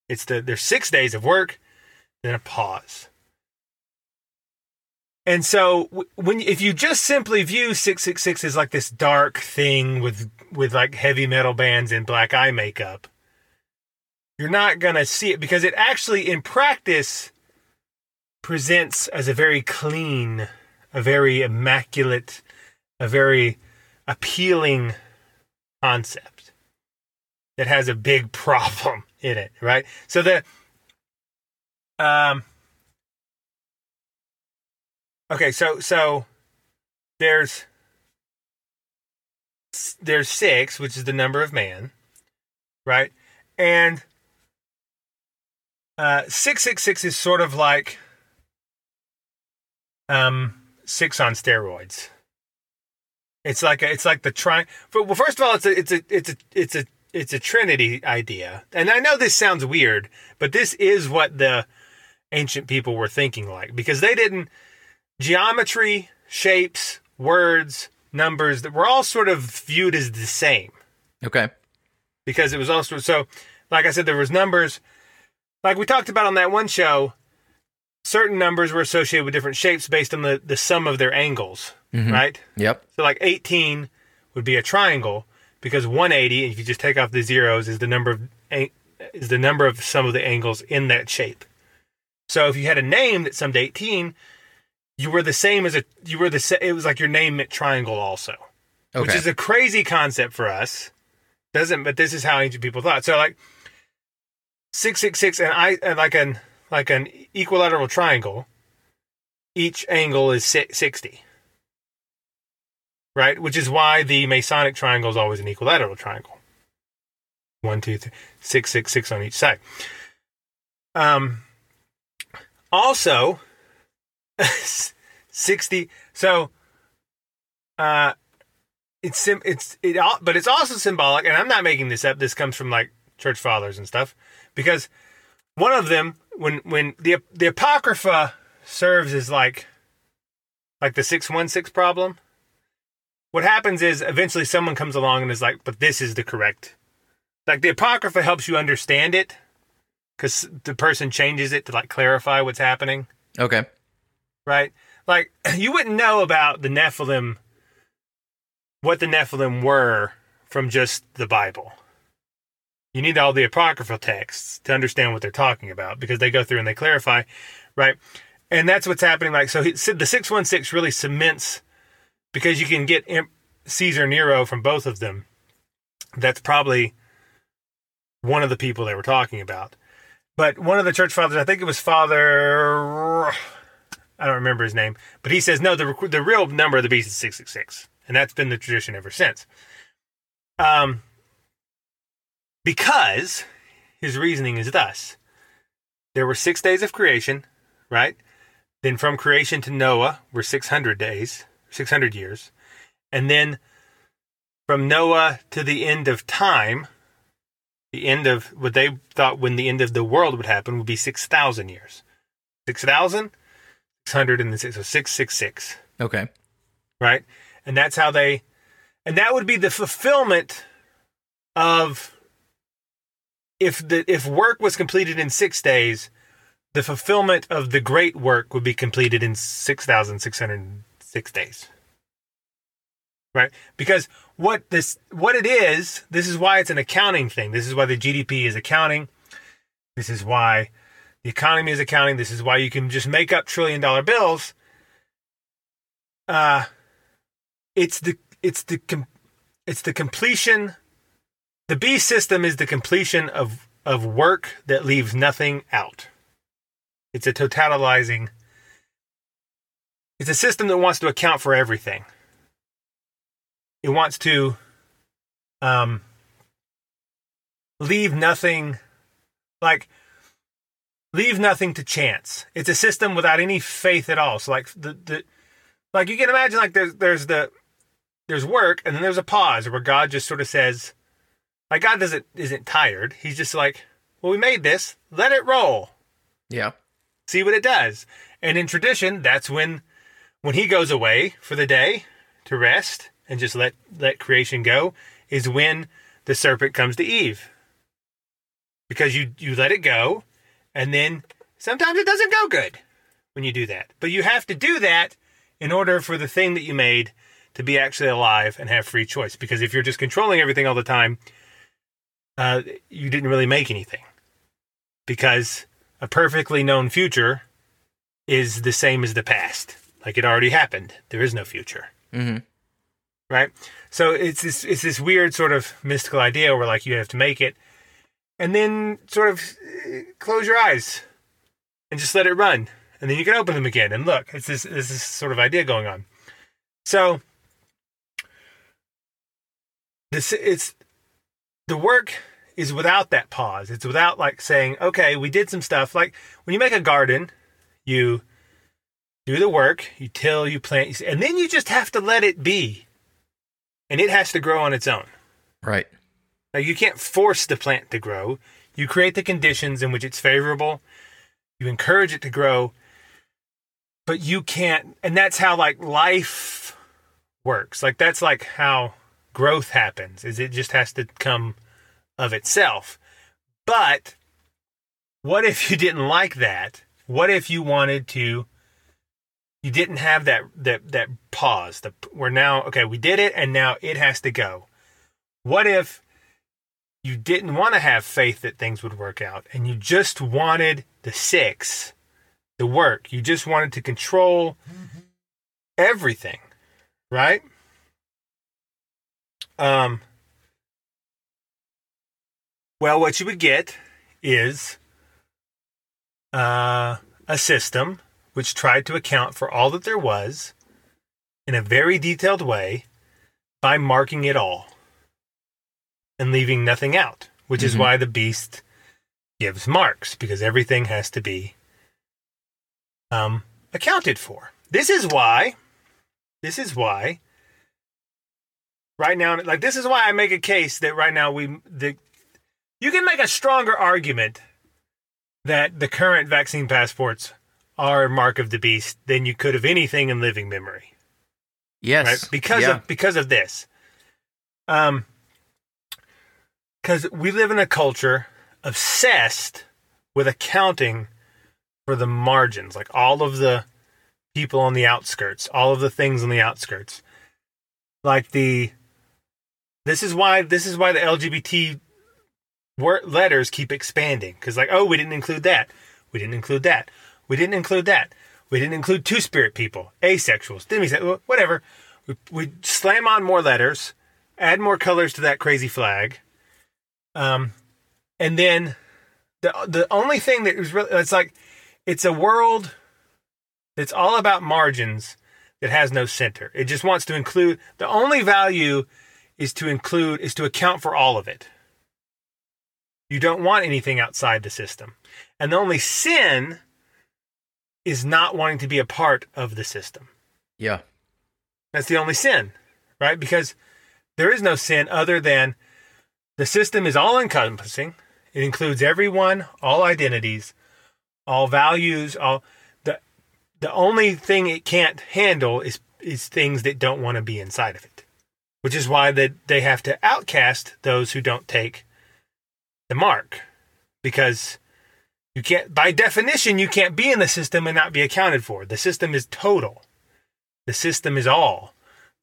It's the there's six days of work, then a pause. And so when if you just simply view 666 as like this dark thing with with like heavy metal bands and black eye makeup, you're not going to see it because it actually in practice presents as a very clean, a very immaculate, a very appealing concept that has a big problem *laughs* in it, right? So the um Okay, so so there's there's 6, which is the number of man, right? And uh, six six six is sort of like um six on steroids. It's like a, it's like the tri. Well, first of all, it's a it's a it's a it's a it's a trinity idea, and I know this sounds weird, but this is what the ancient people were thinking like because they didn't geometry, shapes, words, numbers that were all sort of viewed as the same Okay. because it was also so like I said there was numbers like we talked about on that one show certain numbers were associated with different shapes based on the the sum of their angles Mhm. right Yep. so like 18 would be a triangle because 180 if you just take off the zeros is the number of is the number of some of the angles in that shape. So if you had a name that summed 18 you were the same as a you were the sa- it was like your name meant triangle also. Which is a crazy concept for us. Doesn't but this is how ancient people thought. So like 666 and i and like an like an equilateral triangle each angle is 60 right? Which is why the masonic triangle is always an equilateral triangle. One two three six six six on each side. Um also *laughs* 60 so uh it's sim- it's it but it's also symbolic and i'm not making this up this comes from like church fathers and stuff because one of them when when the the apocrypha serves as like like the 616 problem what happens is eventually someone comes along and is like but this is the correct like the apocrypha helps you understand it because the person changes it to like clarify what's happening Okay. right? Like *clears throat* you wouldn't know about the Nephilim, what the Nephilim were from just the Bible. You need all the apocryphal texts to understand what they're talking about because they go through and they clarify, right? And that's what's happening. Like so, he, the six one six really cements because you can get Caesar Nero from both of them. That's probably one of the people they were talking about. But one of the church fathers, I think it was Father, I don't remember his name, but he says no. The the real number of the beast is six six six, and that's been the tradition ever since. Um, because his reasoning is thus: there were six days of creation, right? Then from creation to Noah were six hundred days, six hundred years, and then from Noah to the end of time, the end of what they thought when the end of the world would happen would be 6,000 years. 6,000, 600, and then six, so 666, Okay. right? And that's how they, and that would be the fulfillment of if the if work was completed in six days, the fulfillment of the great work would be completed in 6,606 days. Right? Because what this what it is, this is why it's an accounting thing. This is why the GDP is accounting. This is why the economy is accounting. This is why you can just make up trillion dollar bills. Uh it's the it's the it's the completion the B system is the completion of of work that leaves nothing out. It's a totalizing it's a system that wants to account for everything. It wants to um leave nothing like leave nothing to chance. It's a system without any faith at all. So like the the like you can imagine like there's there's the there's work and then there's a pause where God just sort of says like God doesn't isn't tired. He's just like, well, we made this. Let it roll. Yeah. See what it does. And in tradition, that's when when he goes away for the day to rest and just let let creation go is when the serpent comes to Eve. Because you you let it go and then sometimes it doesn't go good when you do that. But you have to do that in order for the thing that you made to be actually alive and have free choice because if you're just controlling everything all the time uh, you didn't really make anything because a perfectly known future is the same as the past. Like it already happened. There is no future. Mm-hmm. Right? So it's this it's this weird sort of mystical idea where like you have to make it and then sort of uh, close your eyes and just let it run. And then you can open them again and look. It's this it's this sort of idea going on. So this it's the work is without that pause. It's without like saying, okay, we did some stuff. Like when you make a garden, you do the work, you till, you plant, and then you just have to let it be. And it has to grow on its own. Right. Now, you can't force the plant to grow. You create the conditions in which it's favorable. You encourage it to grow. But you can't and that's how like life works. Like that's like how growth happens. Is it just has to come of itself. But what if you didn't like that? What if you wanted to you didn't have that that that pause. The we're now okay, we did it and now it has to go. What if you didn't want to have faith that things would work out and you just wanted the 6 the work. You just wanted to control everything, right? Um well, what you would get is uh, a system which tried to account for all that there was in a very detailed way by marking it all and leaving nothing out, which is Mhm. why the beast gives marks because everything has to be um, accounted for. This is why, this is why, right now, like this is why I make a case that right now we the you can make a stronger argument that the current vaccine passports are mark of the beast than you could of anything in living memory. Yes. Right? Because Yeah. of because of this. Um because we live in a culture obsessed with accounting for the margins, like all of the people on the outskirts, all of the things on the outskirts. Like the this is why this is why the LGBT word letters keep expanding because like oh we didn't include that we didn't include that we didn't include that. We didn't include two spirit people asexuals demisexuals whatever. We, we slam on more letters add more colors to that crazy flag. Um and then the the only thing that is really it's like it's a world that's all about margins that has no center. It just wants to include the only value is to include is to account for all of it. You don't want anything outside the system. And the only sin is not wanting to be a part of the system. Yeah. That's the only sin, right? Because there is no sin other than the system is all encompassing. It includes everyone, all identities, all values, all the the only thing it can't handle is is things that don't want to be inside of it. Which is why that they have to outcast those who don't take the mark because you can't by definition you can't be in the system and not be accounted for. The system is total. The system is all.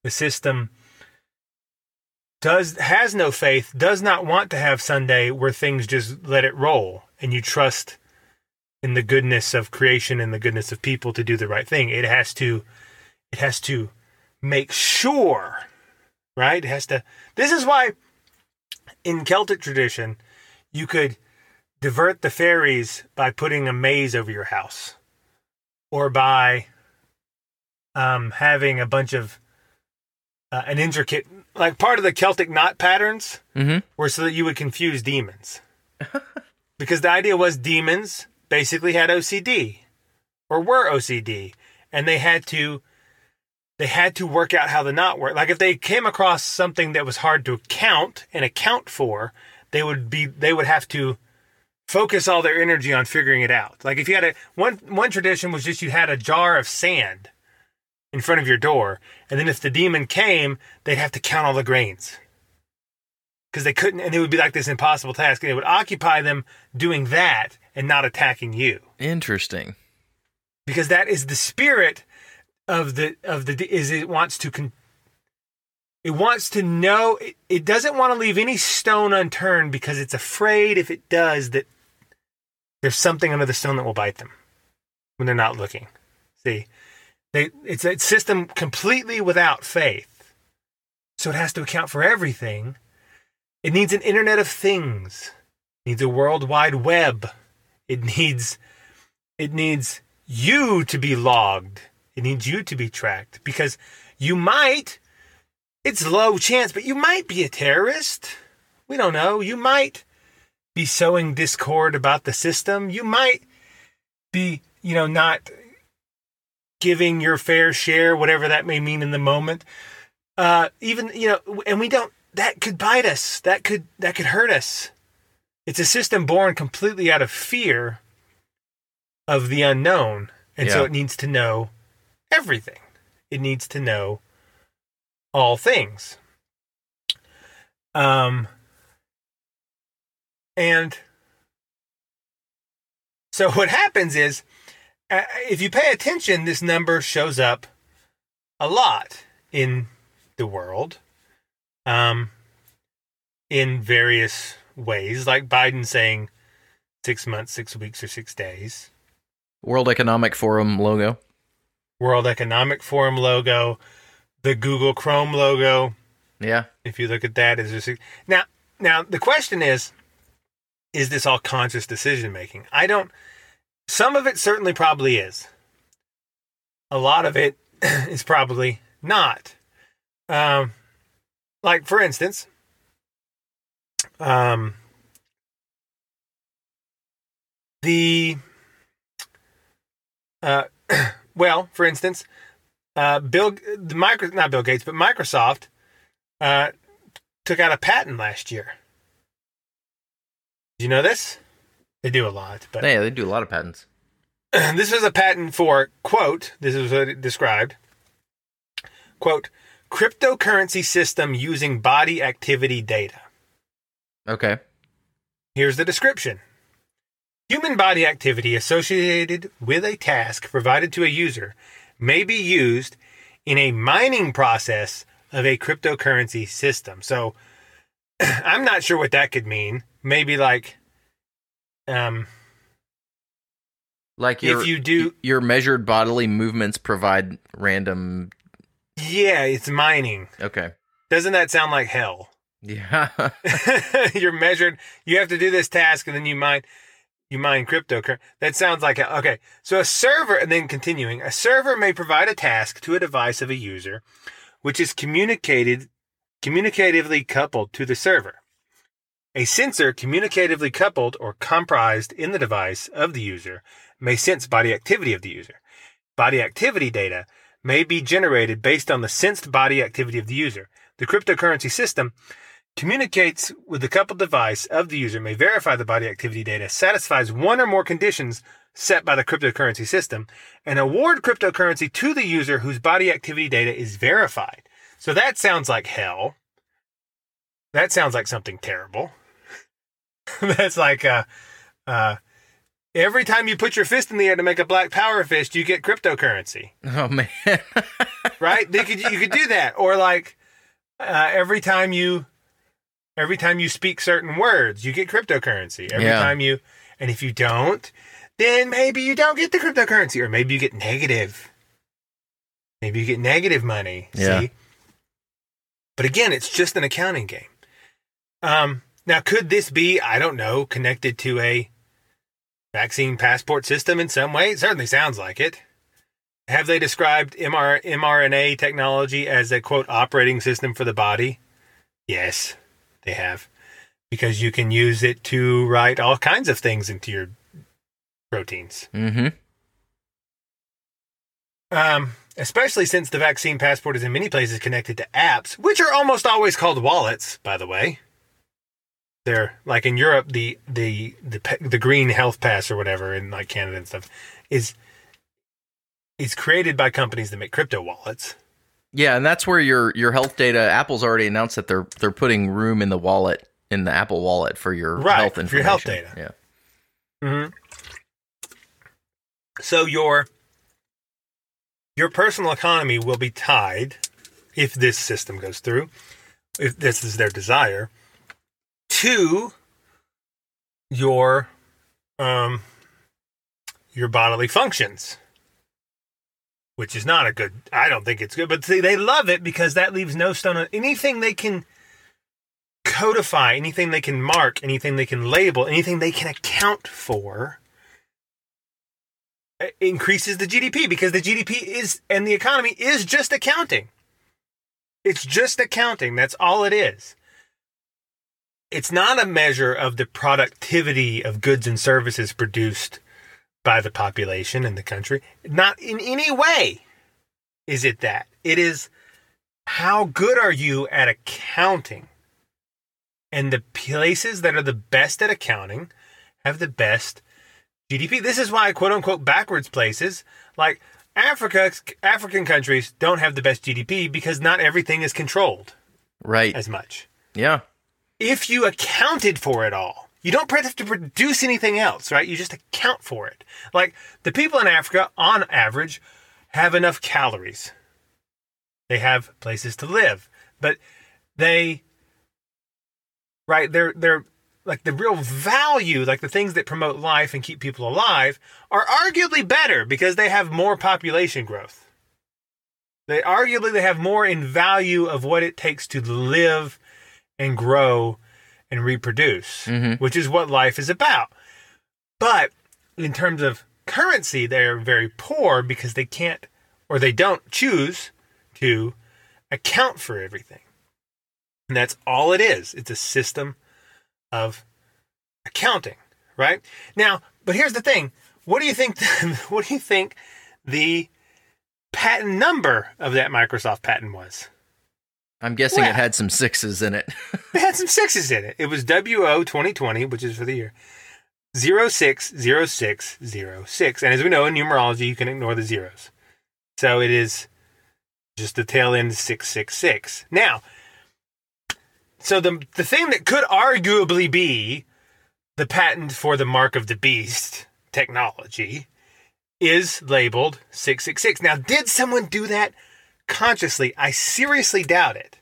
The system does has no faith does not want to have sunday where things just let it roll and you trust in the goodness of creation and the goodness of people to do the right thing. It has to it has to make sure right? It has to this is why in celtic tradition you could divert the fairies by putting a maze over your house or by um, having a bunch of uh, an intricate like part of the celtic knot patterns Mhm. were so that you would confuse demons *laughs* because the idea was demons basically had ocd or were ocd and they had to they had to work out how the knot worked like if they came across something that was hard to count and account for they would be they would have to focus all their energy on figuring it out. Like if you had a one one tradition was just you had a jar of sand in front of your door, and then if the demon came, they'd have to count all the grains. Because they couldn't and it would be like this impossible task, and it would occupy them doing that and not attacking you. Interesting. Because that is the spirit of the of the is it wants to con- it wants to know it, it doesn't want to leave any stone unturned because it's afraid if it does that there's something under the stone that will bite them when they're not looking. See? They it's a system completely without faith. So it has to account for everything. It needs an internet of things. It needs a world wide web. It needs it needs you to be logged. It needs you to be tracked. Because you might it's low chance, but you might be a terrorist. We don't know. You might be sowing discord about the system. You might be, you know, not giving your fair share, whatever that may mean in the moment. Uh, even, you know, and we don't, that could bite us. That could, that could hurt us. It's a system born completely out of fear of the unknown. And so it needs to know everything. It needs to know all things. Um, and so *laughs* what happens is, uh, if you pay attention, this number shows up a lot in the world, um, in various ways, like Biden saying six months, six weeks, or six days. World Economic Forum logo. World Economic Forum logo, the Google Chrome logo. Yeah. If you look at that, is there, now now the question is, is this all conscious decision making? I don't. Some of it certainly probably is. A lot of it *clears throat* is probably not. Um, like for instance, um, the uh, *clears throat* well, for instance, uh, Bill, the micro, not Bill Gates, but Microsoft, uh, took out a patent last year. Do you know this? They do a lot, but Yeah, they do a lot of patents. *clears throat* this is a patent for quote. This is what it described. Quote: cryptocurrency system using body activity data. Okay. Here's the description. Human body activity associated with a task provided to a user may be used in a mining process of a cryptocurrency system. So *clears throat* I'm not sure what that could mean. Maybe like um Like If you do- your measured bodily movements provide random. yeah, it's mining. Okay. Doesn't that sound like hell? Yeah. *laughs* *laughs* You're measured. You have to do this task, and then you mine. You mine cryptocurrency. That sounds like a, okay. So a server, and then continuing, a server may provide a task to a device of a user, which is communicated, communicatively coupled to the server. A sensor communicatively coupled or comprised in the device of the user may sense body activity of the user. Body activity data may be generated based on the sensed body activity of the user. The cryptocurrency system communicates with the coupled device of the user may verify the body activity data satisfies one or more conditions set by the cryptocurrency system and award cryptocurrency to the user whose body activity data is verified. So that sounds like hell. That sounds like something terrible. *laughs* That's like uh uh every time you put your fist in the air to make a black power fist, you get cryptocurrency oh man. *laughs* right? They could you could do that, or like uh, every time you every time you speak certain words, you get cryptocurrency. Every Yeah. time you, and if you don't, then maybe you don't get the cryptocurrency, or maybe you get negative. Maybe you get negative money. Yeah. See, but again, it's just an accounting game. Um, now, could this be I don't know connected to a vaccine passport system in some way? It certainly sounds like it. Have they described MR, mRNA technology as a quote operating system for the body? Yes, they have. Because you can use it to write all kinds of things into your proteins. mm-hmm. Um, especially since the vaccine passport is in many places connected to apps, which are almost always called wallets, by the way. They're like in Europe, the the the the green health pass or whatever in like Canada and stuff is is created by companies that make crypto wallets. Yeah, and that's where your your health data. Apple's already announced that they're they're putting room in the wallet in the Apple Wallet for your Right, health for your health data. Yeah. Mm-hmm. So your your personal economy will be tied if this system goes through, if this is their desire, to your um your bodily functions. Which is not a good I don't think it's good, but see they love it because that leaves no stone on anything they can codify, anything they can mark, anything they can label, anything they can account for uh, increases the GDP because the GDP is and the economy is just accounting. It's just accounting. That's all it is. It's not a measure of the productivity of goods and services produced by the population in the country. Not in any way is it that. It is how good are you at accounting? And the places that are the best at accounting have the best GDP. This is why quote unquote backwards places like Africa African countries don't have the best GDP because not everything is controlled Right. as much. Yeah. If you accounted for it all, you don't have to produce anything else, right? You just account for it. Like the people in Africa, on average, have enough calories. They have places to live, but they, right? They're they're like the real value, like the things that promote life and keep people alive, are arguably better because they have more population growth. They arguably they have more in value of what it takes to live and grow and reproduce, mm-hmm. which is what life is about. But in terms of currency, they're very poor because they can't or they don't choose to account for everything. And that's all it is. It's a system of accounting, right? Now, but here's the thing. What do you think *laughs* what do you think the patent number of that Microsoft patent was? I'm guessing Well- it had some sixes in it. *laughs* It had some sixes in it. It was WO 2020, which is for the year 060606. And as we know in numerology, you can ignore the zeros. So it is just the tail end 666. Now, so the the thing that could arguably be the patent for the mark of the beast technology is labeled 666. Now, did someone do that consciously? I seriously doubt it.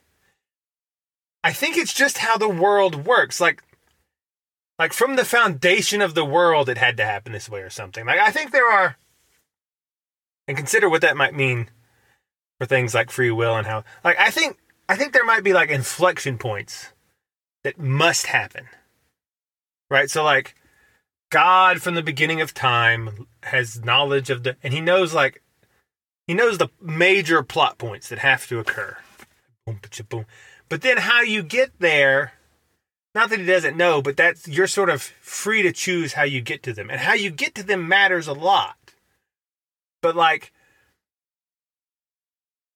I think it's just how the world works. Like, like from the foundation of the world, it had to happen this way or something. Like, I think there are, and consider what that might mean for things like free will and how. Like, I think, I think there might be like inflection points that must happen. Right. So, like, God from the beginning of time has knowledge of the, and he knows like, he knows the major plot points that have to occur. But then how you get there, not that he doesn't know, but that's you're sort of free to choose how you get to them. And how you get to them matters a lot. But like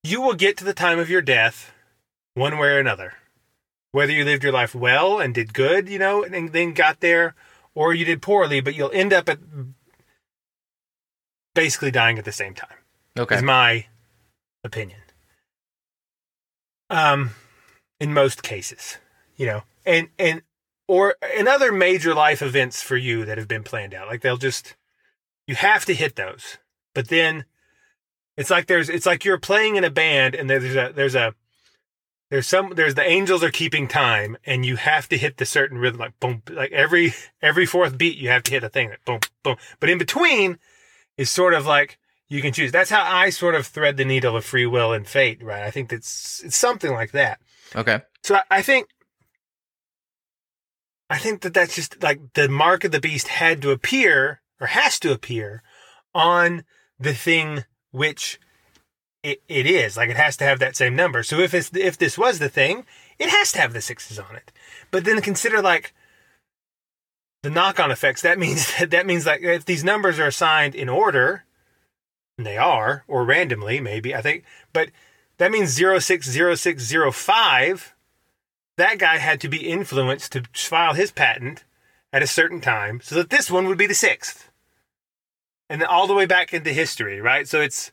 you will get to the time of your death one way or another. Whether you lived your life well and did good, you know, and then got there, or you did poorly, but you'll end up at basically dying at the same time Okay. is my opinion. Um, in most cases, you know, and and or in other major life events for you that have been planned out, like they'll just you have to hit those, but then it's like there's it's like you're playing in a band and there's a there's a there's some there's the angels are keeping time and you have to hit the certain rhythm like boom like every every fourth beat you have to hit a thing like boom boom but in between is sort of like you can choose. That's how i sort of thread the needle of free will and fate right? I think that's it's something like that. Okay. so I, I think i think that that's just like the mark of the beast had to appear or has to appear on the thing which it, it is. Like it has to have that same number. So if it's if this was the thing it has to have the sixes on it. But then consider like the knock-on effects. That means *laughs* that that means like if these numbers are assigned in order and they are or randomly maybe i think but that means 060605 that guy had to be influenced to file his patent at a certain time so that this one would be the sixth. And then all the way back into history right? So it's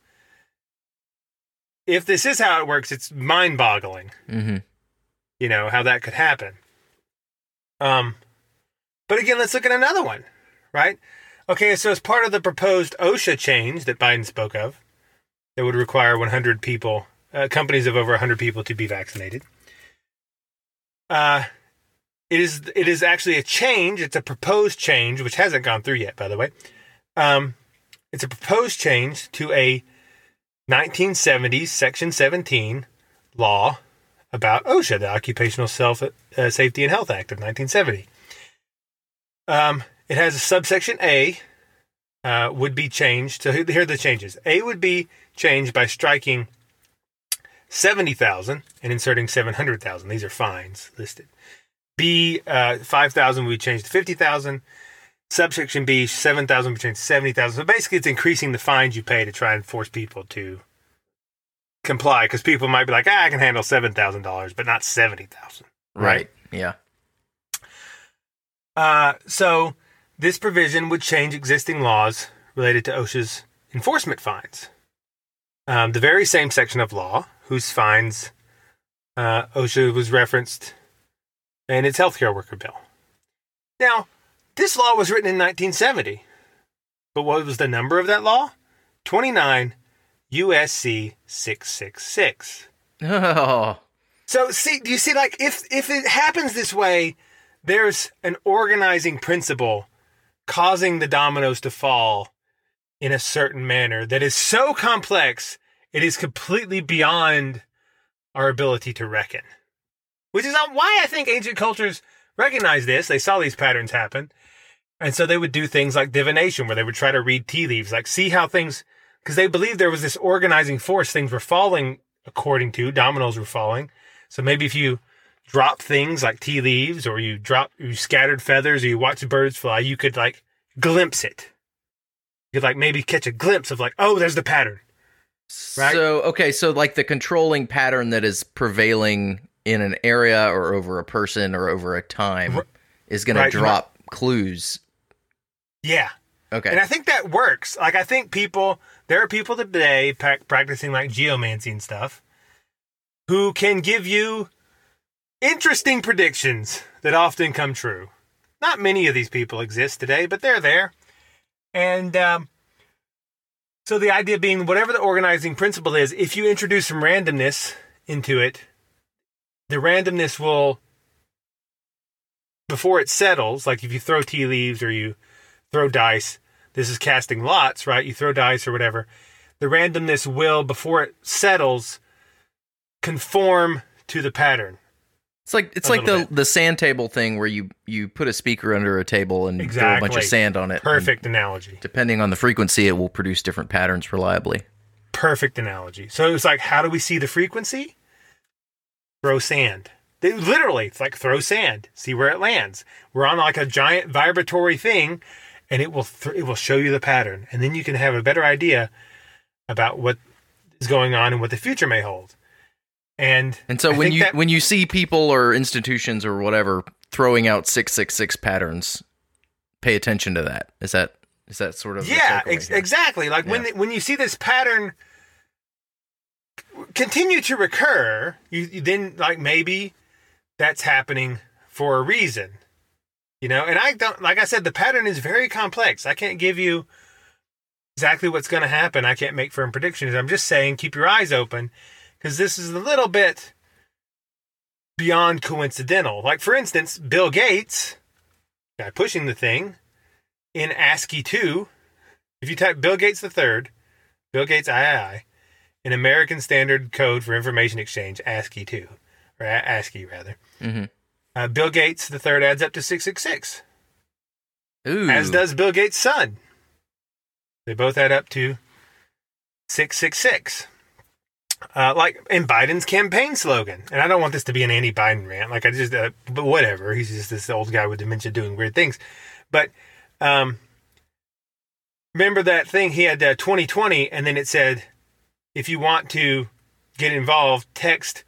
if this is how it works it's mind-boggling. Mm-hmm. you know how that could happen. Um but again let's look at another one right okay so as part of the proposed osha change that biden spoke of that would require 100 people uh, companies of over 100 people to be vaccinated uh it is it is actually a change it's a proposed change which hasn't gone through yet by the way um it's a proposed change to a 1970s section 17 law about OSHA, the Occupational Self uh, Safety and Health Act of 1970. Um, it has a subsection A uh, would be changed. So here here are the changes. A would be changed by striking 70,000 and inserting 700,000. These are fines listed. B, uh, 5,000 we changed to 50,000. Subsection B, 7,000 we changed to 70,000. So basically, it's increasing the fines you pay to try and force people to comply because people might be like, ah, I can handle $7,000, but not 70,000. Right. Yeah. Uh, so this provision would change existing laws related to OSHA's enforcement fines. Um, the very same section of law whose fines uh, OSHA was referenced in its healthcare worker bill. Now, this law was written in 1970, but what was the number of that law? 29 USC 666. Oh. So see, do you see like if if it happens this way, there's an organizing principle causing the dominoes to fall in a certain manner that is so complex it is completely beyond our ability to reckon. Which is why I think ancient cultures recognized this. They saw these patterns happen. And so they would do things like divination, where they would try to read tea leaves, like see how things, because they believed there was this organizing force things were falling according to, dominoes were falling. So maybe if you drop things like tea leaves or you drop, you scattered feathers or you watch birds fly, you could like glimpse it. You could like maybe catch a glimpse of like, oh, there's the pattern. Right? So, okay, so like the controlling pattern that is prevailing in an area or over a person or over a time is going Right, to drop clues. Yeah. Okay. And I think that works. Like, I think people, there are people today pra- practicing like geomancy and stuff who can give you interesting predictions that often come true. Not many of these people exist today, but they're there. And um, so the idea being, whatever the organizing principle is, if you introduce some randomness into it, the randomness will, before it settles, like if you throw tea leaves or you throw dice, this is casting lots, right? You throw dice or whatever. The randomness will, before it settles, conform to the pattern. It's like it's like the little the sand table thing where you you put a speaker under a table and throw a bunch of sand on it. Perfect analogy. Depending on the frequency, it will produce different patterns reliably. Perfect analogy. So it's like, how do we see the frequency? Throw sand. They, literally, it's like throw sand, see where it lands. We're on like a giant vibratory thing, and it will th- it will show you the pattern, and then you can have a better idea about what is going on and what the future may hold. And And so I when you that- when you see people or institutions or whatever throwing out six six six patterns, pay attention to that. Is that is that sort of yeah ex- exactly. Like when Yeah. when you see this pattern continue to recur you, you then like maybe that's happening for a reason you know? And i don't like i said the pattern is very complex. I can't give you exactly what's going to happen. I can't make firm predictions. I'm just saying keep your eyes open because this is a little bit beyond coincidental like for instance bill gates guy pushing the thing in ASCII 2, if you type Bill Gates the third, Bill Gates III, in American Standard Code for Information Exchange, ASCII 2, or A- ASCII rather, Mhm. uh, Bill Gates the third adds up to 666, Ooh. as does Bill Gates' son. They both add up to 666. Uh, like in Biden's campaign slogan, and I don't want this to be an anti-Biden rant. Like I just, uh, but whatever. He's just this old guy with dementia doing weird things. But um, remember that thing he had uh, 2020, and then it said, if you want to get involved, text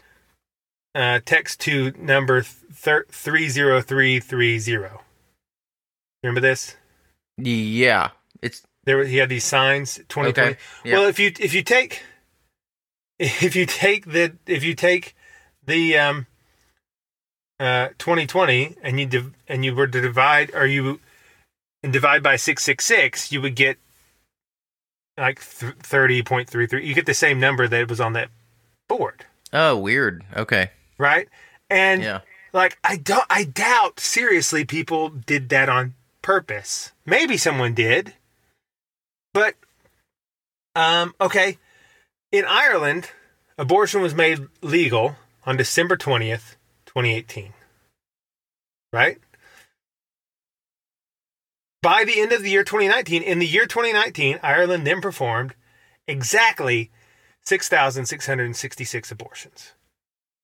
uh, text to number thir- three zero three three zero. Remember this? Yeah, it's there. He had these signs. 2020. Okay. Well, if you if you take if you take the if you take the um uh 2020 and you div- and you were to divide or you and divide by 666 you would get like th- 30.33 you get the same number that was on that board oh weird. Okay. right and Yeah. like i don't i doubt seriously people did that on purpose maybe someone did but um okay in ireland abortion was made legal on december 20th 2018 right by the end of the year 2019 in the year 2019 ireland then performed exactly 6666 abortions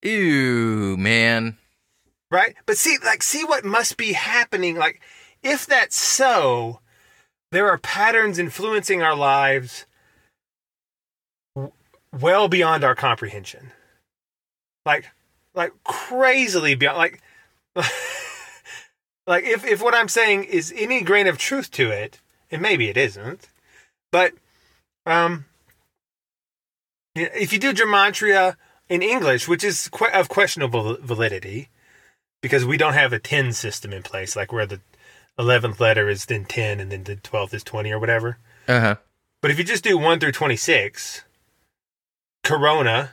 Ew, man. right? But see, like, see what must be happening. Like, if that's so, there are patterns influencing our lives well beyond our comprehension. Like, like crazily beyond. Like, *laughs* like if if what I'm saying is any grain of truth to it, and maybe it isn't, but um, if you do gematria in English, which is of questionable validity, because we don't have a 10 system in place, like where the 11th letter is then 10 and then the 12th is 20 or whatever. Uh huh. But if you just do 1 through 26, Corona,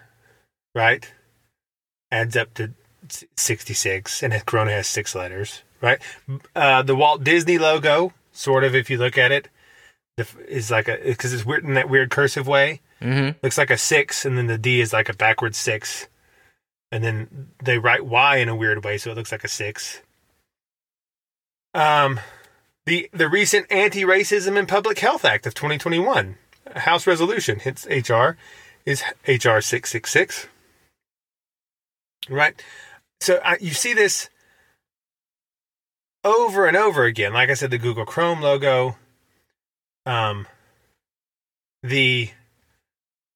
right, adds up to 66, and Corona has six letters, right? Uh, the Walt Disney logo, sort of, if you look at it, is like a, because it's weird in that weird cursive way. Mm-hmm. Looks like a six, and then the D is like a backwards six. And then they write Y in a weird way, so it looks like a six. Um, the the recent Anti-Racism and Public Health Act of 2021, House resolution, hence HR, is HR 666. Right, so uh, you see this over and over again. Like I said, the Google Chrome logo. Um, the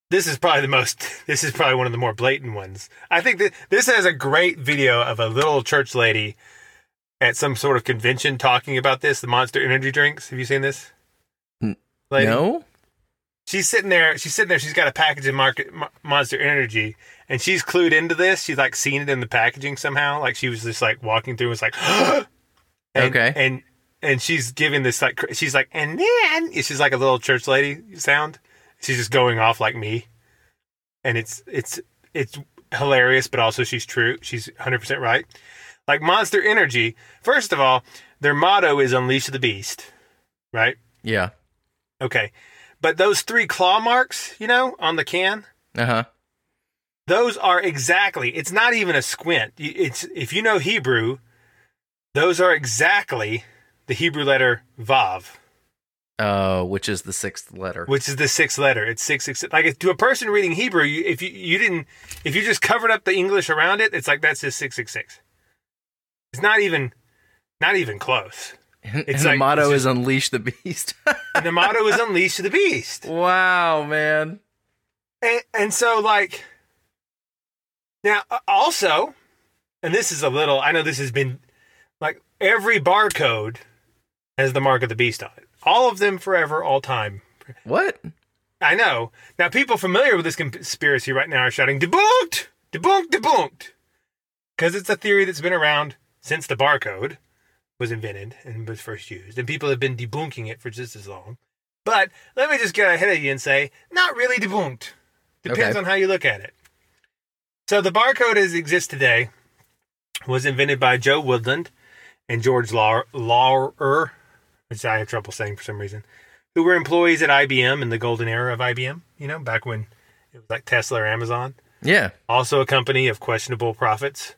this is probably the most *laughs* this is probably one of the more blatant ones i think that this has a great video of a little church lady at some sort of convention talking about this the monster energy drinks have you seen this lady? no she's sitting there she's sitting there she's got a package of market monster energy and she's clued into this. She's like seen it in the packaging somehow. Like she was just like walking through and was like *gasps* and, okay. and and she's giving this like she's like and then she's like a little church lady sound. She's just going off like me. And it's it's it's hilarious but also she's true. She's 100% right. Like monster energy first of all their motto is unleash the beast right? Yeah. Okay but those three claw marks you know on the can uh-huh those are exactly it's not even a squint it's if you know hebrew those are exactly the hebrew letter vav uh, which is the sixth letter. Which is the sixth letter. It's six six. Like to a person reading Hebrew, you, if you you didn't, if you just covered up the English around it, it's like that's just six six six. It's not even, not even close. And, It's and like- the motto it's is "Unleash the Beast." *laughs* And the motto is "Unleash the Beast." wow, man. And, and so, like, now uh, also, and this is a little. I know this has been like every barcode has the mark of the beast on it. All of them forever, all time. What? I know. Now, people familiar with this conspiracy right now are shouting, debunked! Debunked! Debunked! Because it's a theory that's been around since the barcode was invented and was first used. And people have been debunking it for just as long. But let me just get ahead of you and say, not really debunked. Depends Okay. on how you look at it. So the barcode as it exists today was invented by Joe Woodland and George Laurer, which I have trouble saying for some reason, who were employees at IBM in the golden era of IBM, you know, back when it was like Tesla or Amazon. Yeah. Also a company of questionable profits,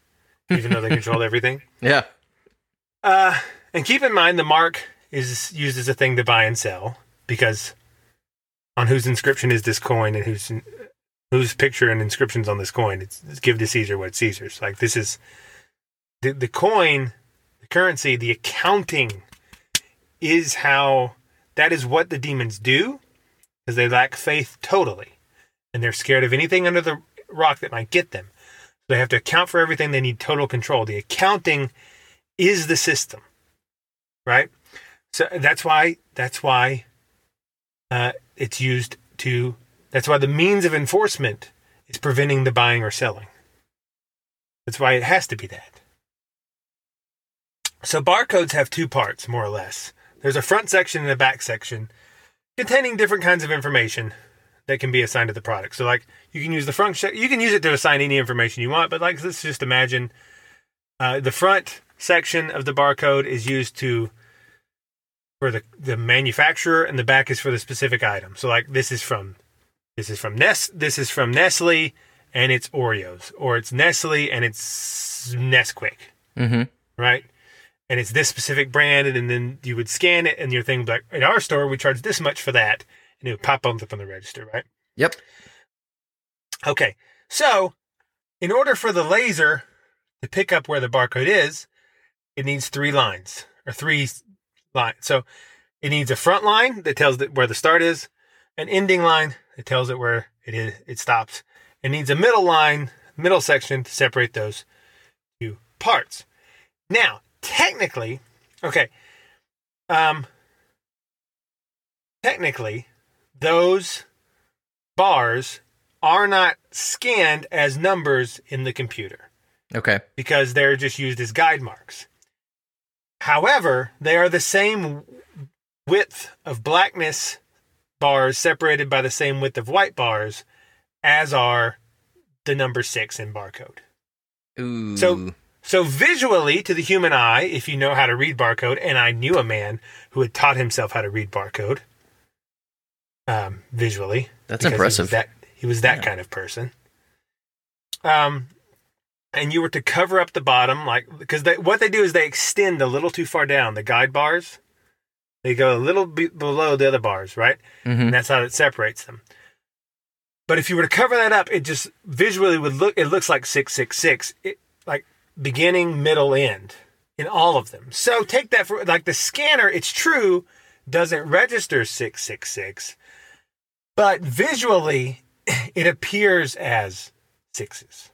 even though they *laughs* controlled everything. Yeah. Uh, and keep in mind the mark is used as a thing to buy and sell because on whose inscription is this coin and whose whose picture and inscriptions on this coin? It's, it's give to Caesar what Caesar's. Like this is the the coin, the currency, the accounting is how that is what the demons do because they lack faith totally and they're scared of anything under the rock that might get them. They have to account for everything. They need total control. The accounting is the system, right? So that's why that's why uh, it's used to. That's why the means of enforcement is preventing the buying or selling. That's why it has to be that. So barcodes have two parts, more or less. There's a front section and a back section containing different kinds of information that can be assigned to the product. So like you can use the front you can use it to assign any information you want, but like let's just imagine uh, the front section of the barcode is used to for the the manufacturer and the back is for the specific item. So like this is from this is from Nest this is from Nestle and it's Oreos or it's Nestle and it's Nesquik, Mm-hmm. right? And it's this specific brand and then you would scan it and your thing like at our store we charge this much for that and it would pop up on the register, right? Yep. Okay, so in order for the laser to pick up where the barcode is, it needs three lines or three lines. So it needs a front line that tells it where the start is, an ending line that tells it where it is it stops. It needs a middle line, middle section to separate those two parts. Now, technically, okay, um, technically, those bars are not scanned as numbers in the computer Okay. because they're just used as guide marks. However, they are the same width of blackness bars separated by the same width of white bars as are the number six in barcode. Ooh. So, so visually to the human eye, if you know how to read barcode, and I knew a man who had taught himself how to read barcode, um, visually. That's because He impressive. was that, he was that kind of person. Um, and you were to cover up the bottom, like because they, what they do is they extend a little too far down the guide bars. They go a little below the other bars, right? Mhm. And that's how it separates them. But if you were to cover that up, it just visually would look. It looks like six six six, it, like beginning, middle, end in all of them. So take that for like the scanner. It's true, doesn't register six six six, but visually, *laughs* it appears as sixes.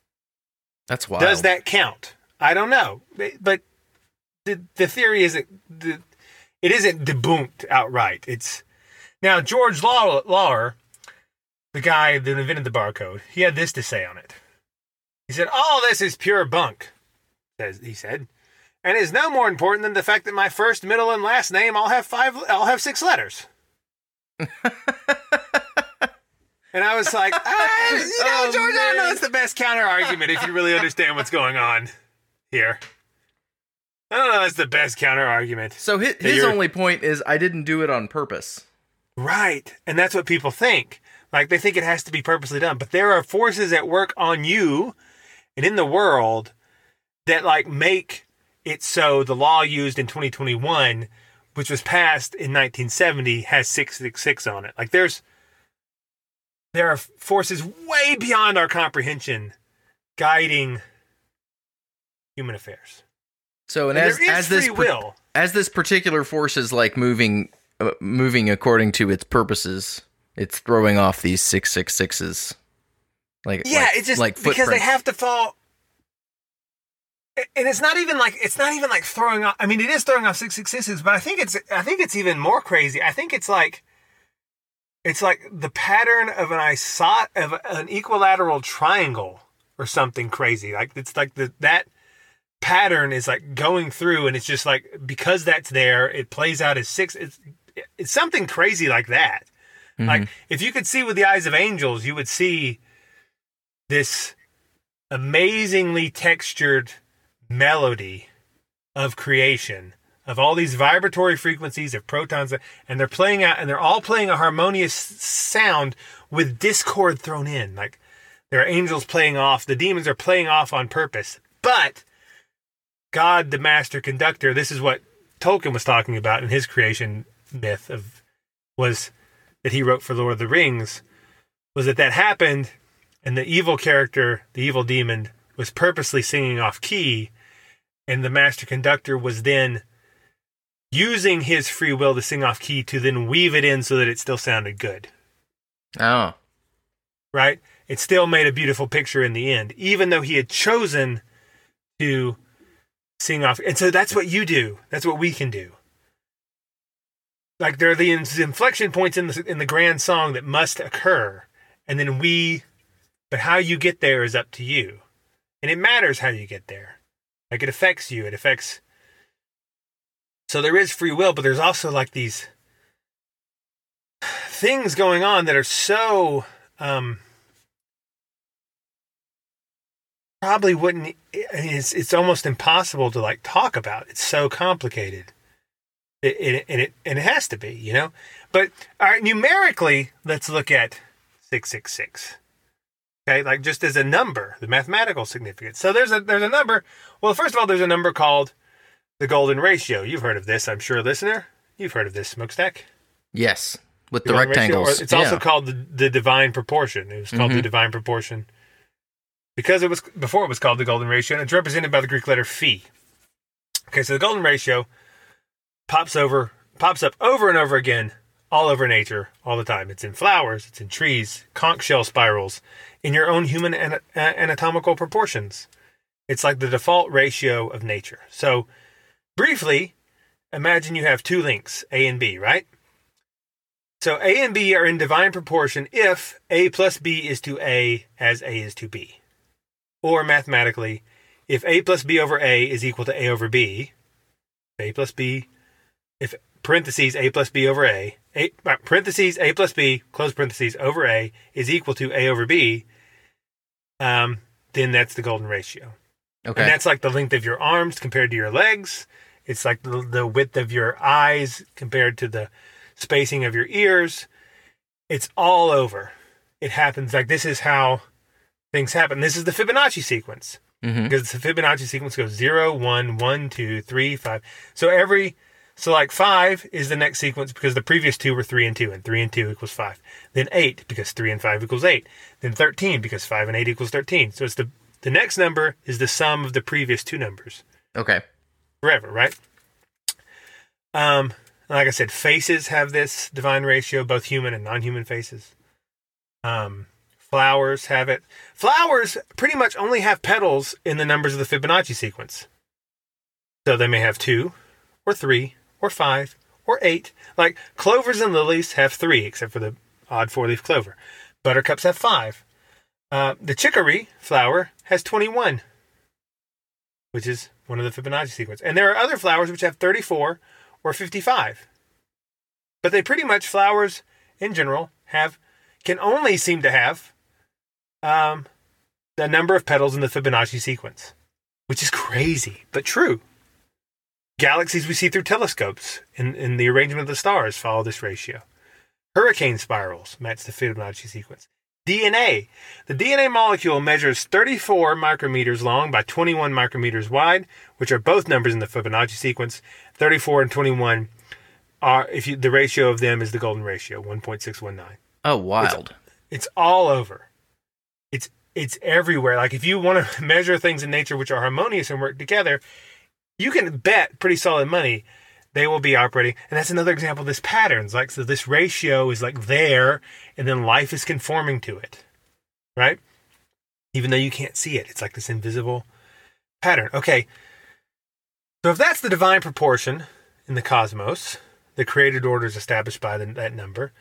That's wild. Does that count? I don't know, but the the theory isn't the, it isn't debunked outright. It's now George Law, Lawler, the guy that invented the barcode. He had this to say on it. He said, "All this is pure bunk," says he said, and is no more important than the fact that my first, middle, and last name all have five, all have six letters. *laughs* And I was like, ah, *laughs* you know, Oh, George, I don't know. man. It's the best counter argument if you really understand what's going on here. I don't know. It's the best counter argument. So his, his only point is I didn't do it on purpose. Right. And that's what people think. Like they think it has to be purposely done. But there are forces at work on you and in the world that like make it so the law used in 2021, which was passed in 1970, has 666 on it. Like there's there are forces way beyond our comprehension guiding human affairs. So and, And as as this as this particular force is like moving uh, moving according to its purposes, it's throwing off these six six sixes. Like Yeah, like, it's just like because they have to fall. And it's not even like it's not even like throwing off. I mean, it is throwing off six six sixes, but I think it's I think it's even more crazy. I think it's like it's like the pattern of an isot of an equilateral triangle or something crazy. Like it's like the that pattern is like going through, and it's just like because that's there, it plays out as six. It's it's something crazy like that. Mm-hmm. Like if you could see with the eyes of angels, you would see this amazingly textured melody of creation of all these vibratory frequencies of protons and they're playing out and they're all playing a harmonious sound with discord thrown in. Like there are angels playing off the demons are playing off on purpose. But god the master conductor this is what tolkien was talking about in his creation myth of was that he wrote for lord of the rings was that that happened and the evil character, the evil demon, was purposely singing off key, and the master conductor was then using his free will to sing off key to then weave it in so that it still sounded good. Oh. Right? It still made a beautiful picture in the end, even though he had chosen to sing off. And so that's what you do. That's what we can do. Like there are the inflection points in the in the grand song that must occur, and then we but how you get there is up to you. And it matters how you get there. Like it affects you. It affects. So there is free will, but there's also like these things going on that are so. Um, probably wouldn't. It's, it's almost impossible to like talk about. It's so complicated. It, it, and it and it has to be, you know. But all right, numerically, let's look at six six six. Okay, like just as a number, the mathematical significance. So there's a there's a number. Well, first of all, there's a number called the golden ratio. You've heard of this, I'm sure, listener. You've heard of this, smokestack. Yes, with the ratio, rectangles. or it's also called the, the divine proportion. It was called the Mhm. divine proportion. because it was before it was called the golden ratio, and it's represented by the Greek letter phi. Okay, so the golden ratio pops over, pops up over and over again, all over nature, all the time. It's in flowers, it's in trees, conch shell spirals, in your own human ana- anatomical proportions. It's like the default ratio of nature. So, briefly, imagine you have two links, A and B, right? So A and B are in divine proportion if A plus B is to A as A is to B. Or mathematically, if A plus B over A is equal to A over B, A plus B, if parentheses A plus B over A, A uh, parentheses A plus B, close parentheses over A is equal to A over B, um, then that's the golden ratio. Okay. And that's like the length of your arms compared to your legs. It's like the, the width of your eyes compared to the spacing of your ears. It's all over. It happens like this is how things happen. This is the Fibonacci sequence Mhm. because the Fibonacci sequence goes 0, 1, 1, 2, 3, 5. So every, so like 5 is the next sequence because the previous two were 3 and 2, and 3 and 2 equals 5. Then 8 because 3 and 5 equals 8. Then 13 because 5 and 8 equals 13. So it's the, the next number is the sum of the previous two numbers Okay. Forever, right? Um, like I said, faces have this divine ratio, both human and non-human faces. Um, flowers have it. Flowers pretty much only have petals in the numbers of the Fibonacci sequence. So they may have two, or three, or five, or eight. Like clovers and lilies have three, except for the odd four-leaf clover. Buttercups have five. Uh, the chicory flower has 21 which is one of the Fibonacci sequence. And there are other flowers which have 34 or 55. But they pretty much flowers in general have can only seem to have um, the number of petals in the Fibonacci sequence, which is crazy but true. Galaxies we see through telescopes in, in the arrangement of the stars follow this ratio. Hurricane spirals match the Fibonacci sequence. DNA. The DNA molecule measures 34 micrometers long by 21 micrometers wide, which are both numbers in the Fibonacci sequence. 34 and 21 are if you, the ratio of them is the golden ratio, 1.619. Oh, wild. It's all over. It's it's everywhere. Like if you want to *laughs* measure things in nature which are harmonious and work together, you can bet pretty solid money they will be operating. And that's another example of this patterns. Like so this ratio is like there and then life is conforming to it. Right? Even though you can't see it. It's like this invisible pattern. Okay. So if that's the divine proportion in the cosmos, the created order is established by the, that number.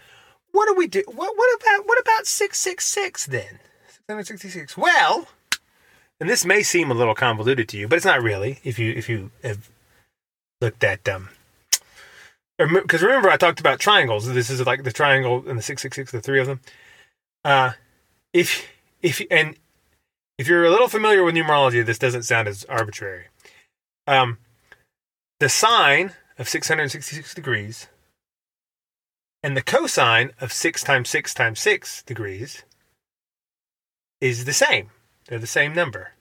What do we do? What, what about what about six six six then? Six hundred sixty six. Well, and this may seem a little convoluted to you, but it's not really. If you if you have looked at um, because remember I talked about triangles. This is like the triangle and the six six six, the three of them. Uh, if if and if you're a little familiar with numerology, this doesn't sound as arbitrary. Um, the sine of 666 degrees and the cosine of 6 times 6 times 6 degrees is the same. They're the same number.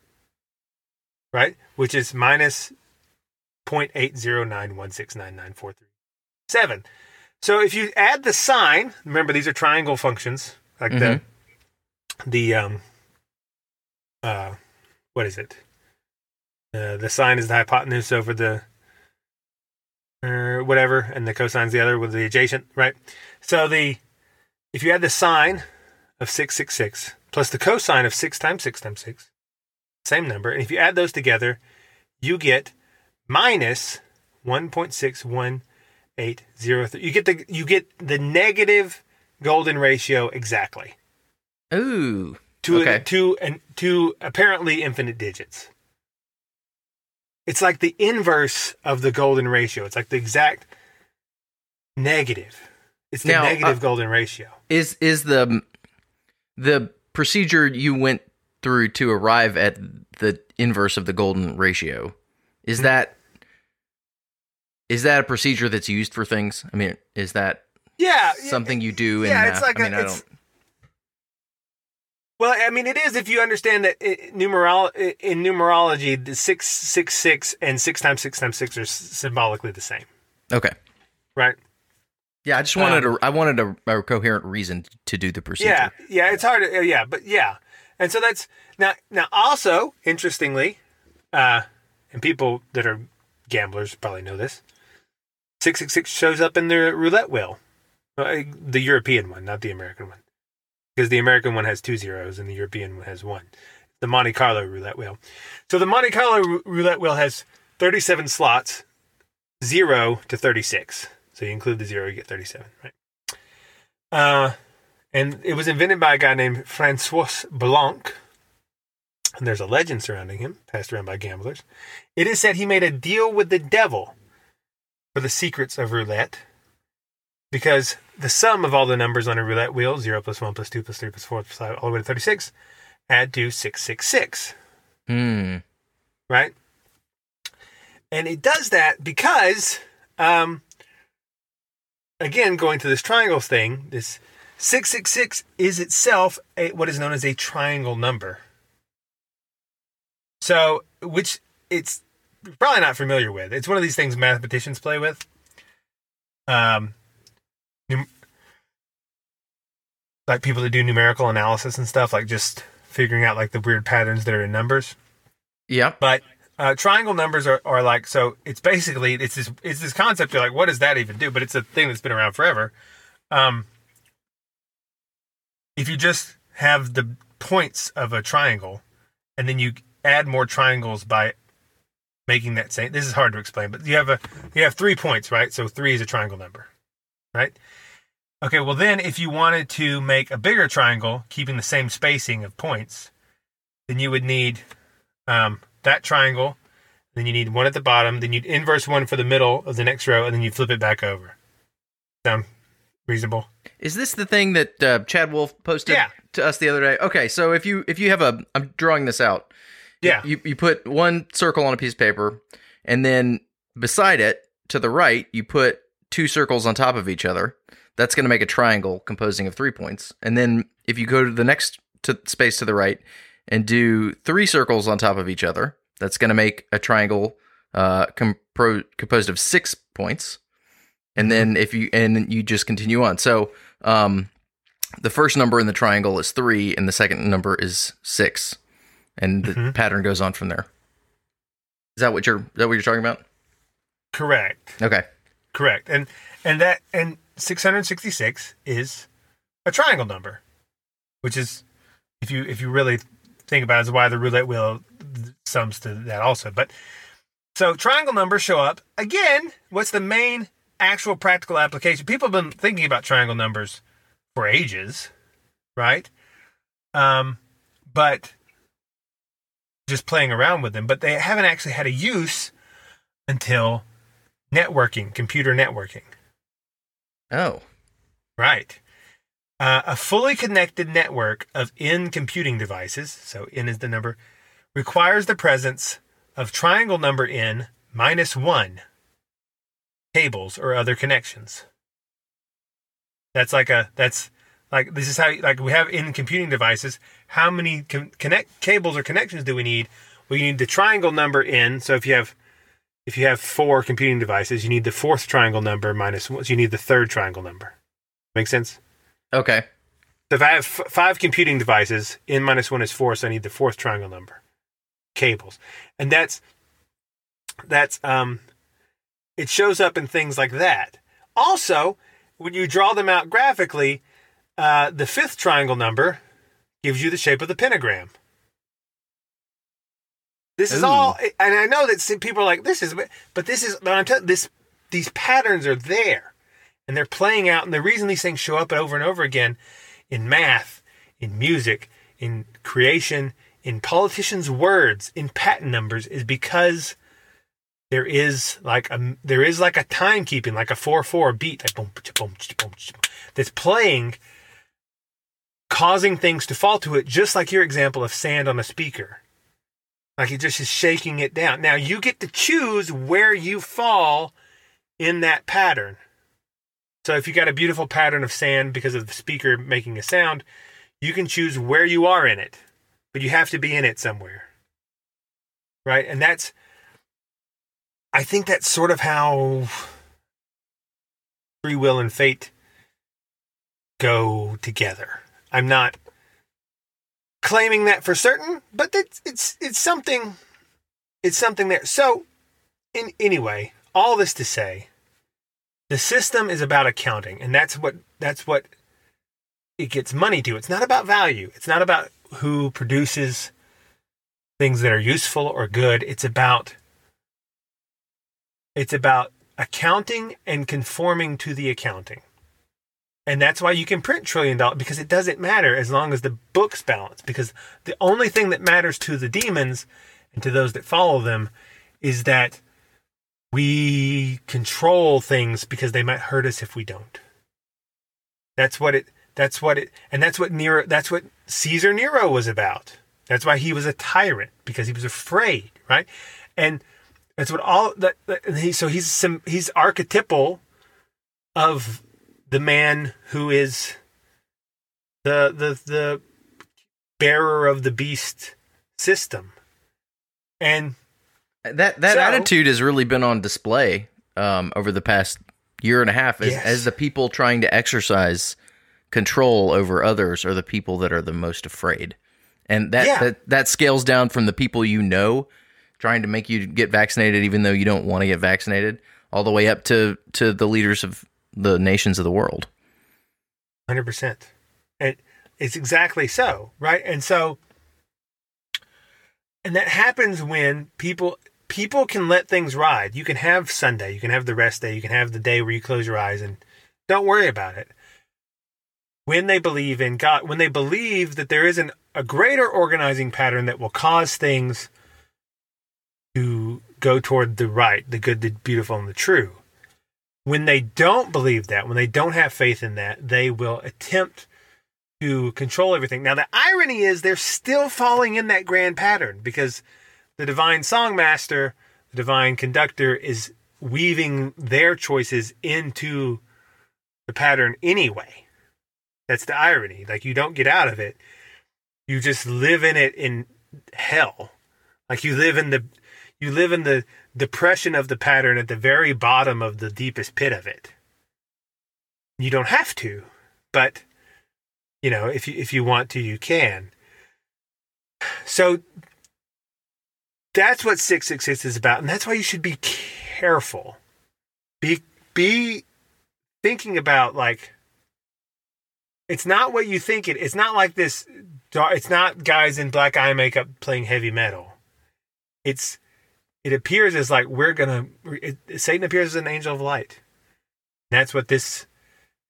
Right? Which is minus 0.809169943. So if you add the sine, remember these are triangle functions, like the the um uh what is it? Uh, the sine is the hypotenuse over the or whatever, and the cosine's the other with the adjacent, right? So the if you add the sine of six six six plus the cosine of six times six times six, same number, and if you add those together, you get minus one point six one eight zero three. You get the you get the negative golden ratio exactly Ooh. to Okay. to and to apparently infinite digits. It's like the inverse of the golden ratio. It's like the exact negative. It's the Now, negative uh, golden ratio. Is is the the procedure you went through to arrive at the inverse of the golden ratio? Is Hmm. that is that a procedure that's used for things? I mean, is that Yeah, something you do? yeah, it's math? like I mean, a- I it's- don't. Well, I mean, it is if you understand that it, numerol in numerology, the six six six and six times six times six are s- symbolically the same, Okay. right? Yeah, I just wanted Um, a I wanted a, a coherent reason to do the procedure. Yeah, yeah, it's hard. To, yeah, but yeah, And so that's now now also interestingly, uh, and people that are gamblers probably know this. Six six six shows up in the roulette wheel, uh, the European one, not the American one, because the American one has two zeros and the European one has one. The Monte Carlo roulette wheel. So the Monte Carlo roulette wheel has thirty seven slots, zero to thirty six. So you include the zero, you get thirty seven, right? Uh, and it was invented by a guy named Francois Blanc. And there's a legend surrounding him, passed around by gamblers. It is said he made a deal with the devil for the secrets of roulette. Because the sum of all the numbers on a roulette wheel 0 plus 1 plus 2 plus 3 plus 4 plus 5 all the way to 36 add to 666 Hmm. right? And it does that because um again going to this triangles thing this 666 is itself a, what is known as a triangle number. So which it's probably not familiar with it's one of these things mathematicians play with um num- like people that do numerical analysis and stuff like just figuring out like the weird patterns that are in numbers Yeah. but uh, triangle numbers are, are like so. It's basically it's this it's this concept. You're like, what does that even do? But it's a thing that's been around forever. Um, if you just have the points of a triangle, and then you add more triangles by making that same. This is hard to explain, but you have a you have three points, right? So three is a triangle number, right? Okay. Well, then if you wanted to make a bigger triangle, keeping the same spacing of points, then you would need um, that triangle. Then you need one at the bottom. Then you'd inverse one for the middle of the next row, and then you flip it back over. Sound reasonable? Is this the thing that uh, Chad Wolf posted Yeah. to us the other day? Okay, so if you if you have a, I'm drawing this out. Yeah. You you put one circle on a piece of paper, and then beside it to the right, you put two circles on top of each other. That's going to make a triangle composing of three points. And then if you go to the next to space to the right and do three circles on top of each other, that's going to make a triangle uh, compro- composed of six points. And then if you and you just continue on. So um, the first number in the triangle is three, and the second number is six, and the pattern goes on from there. Is that what you're? Is that what you're talking about? Correct. Okay. Correct. And and that and 666 is a triangle number, which is if you if you really think about it, is why the roulette wheel sums to that also. But so triangle numbers show up again. What's the main actual practical application? People have been thinking about triangle numbers for ages, right? Um, but just playing around with them, but they haven't actually had a use until networking, computer networking. Oh. Right. Uh, a fully connected network of N computing devices, so n is the number, requires the presence of triangle number n minus one cables or other connections. That's like a that's like this is how like we have in computing devices. How many con- connect cables or connections do we need? We need the triangle number n. So if you have if you have four computing devices, you need the fourth triangle number minus one. So you need the third triangle number. Make sense? Okay. So if I have f- five computing devices, n minus one is four, so I need the fourth triangle number. Cables, and that's that's um, it shows up in things like that. Also, when you draw them out graphically, uh, the fifth triangle number gives you the shape of the pentagram. This is Ooh. all, and I know that some people are like, "This is," but this is. But I'm telling this, these patterns are there, and they're playing out. And the reason these things show up over and over again in math, in music, in creation, in politicians' words, in patent numbers, is because there is like a there is like a timekeeping, like a four four beat, like boom, boom, boom, boom, that's playing, causing things to fall to it, just like your example of sand on a speaker. Like it just is shaking it down. Now you get to choose where you fall in that pattern. So if you got a beautiful pattern of sand because of the speaker making a sound, you can choose where you are in it, but you have to be in it somewhere. Right? And that's, I think that's sort of how free will and fate go together. I'm not claiming that for certain, but it's it's it's something it's something there. So in anyway, all this to say, the system is about accounting, and that's what that's what it gets money to. It's not about value. It's not about who produces things that are useful or good. It's about it's about accounting and conforming to the accounting. And that's why you can print trillion dollars because it doesn't matter as long as the books balance. Because the only thing that matters to the demons and to those that follow them is that we control things because they might hurt us if we don't. That's what it that's what it and that's what Nero that's what Caesar Nero was about. That's why he was a tyrant because he was afraid, right? And that's what all that, that he, so he's some he's archetypal of the man who is the the the bearer of the beast system. And that that so, attitude has really been on display um, over the past year and a half as, Yes. as the people trying to exercise control over others are the people that are the most afraid. And that, Yeah. that that scales down from the people you know trying to make you get vaccinated even though you don't want to get vaccinated all the way up to to the leaders of the nations of the world. Hundred percent, and it's exactly so, right? And so, and that happens when people people can let things ride. You can have Sunday, you can have the rest day, you can have the day where you close your eyes and don't worry about it. When they believe in God, when they believe that there is an, a greater organizing pattern that will cause things to go toward the right, the good, the beautiful, and the true when they don't believe that, when they don't have faith in that, they will attempt to control everything. Now, the irony is they're still falling in that grand pattern because the divine songmaster, the divine conductor, is weaving their choices into the pattern anyway. That's the irony. Like, you don't get out of it, you just live in it in hell. Like, you live in the. You live in the depression of the pattern at the very bottom of the deepest pit of it. You don't have to, but you know, if you if you want to, you can. So that's what 666 is about, and that's why you should be careful. Be be thinking about like it's not what you think it. It's not like this. It's not guys in black eye makeup playing heavy metal. It's it appears as like we're gonna it, satan appears as an angel of light. And that's what this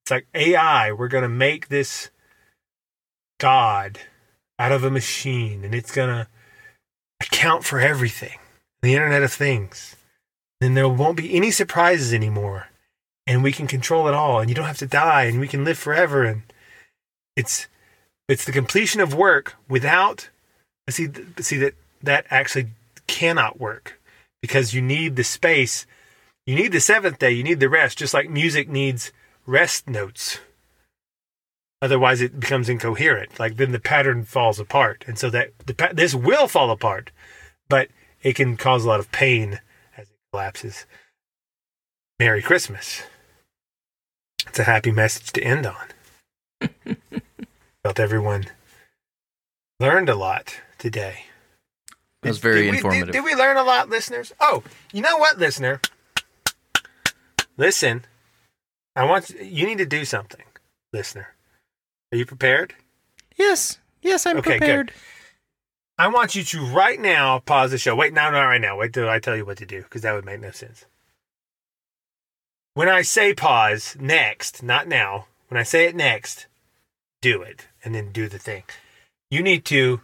it's like ai we're gonna make this god out of a machine and it's gonna account for everything the internet of things. Then there won't be any surprises anymore and we can control it all and you don't have to die and we can live forever and it's it's the completion of work without I see see that that actually cannot work because you need the space. You need the seventh day. You need the rest, just like music needs rest notes. Otherwise, it becomes incoherent. Like then the pattern falls apart, and so that the this will fall apart, but it can cause a lot of pain as it collapses. Merry Christmas. It's a happy message to end on. *laughs* Felt everyone learned a lot today. That was very Did we- informative. Did, did we learn a lot, listeners? Oh, you know what, listener? Listen, I want you, you need to do something, listener. Are you prepared? yes. Yes, I'm Okay, good. I want you to right now pause the show. Wait, no, not right now. Wait till I tell you what to do because that would make no sense. When I say pause next, not now, when I say it next, do it and then do the thing. You need to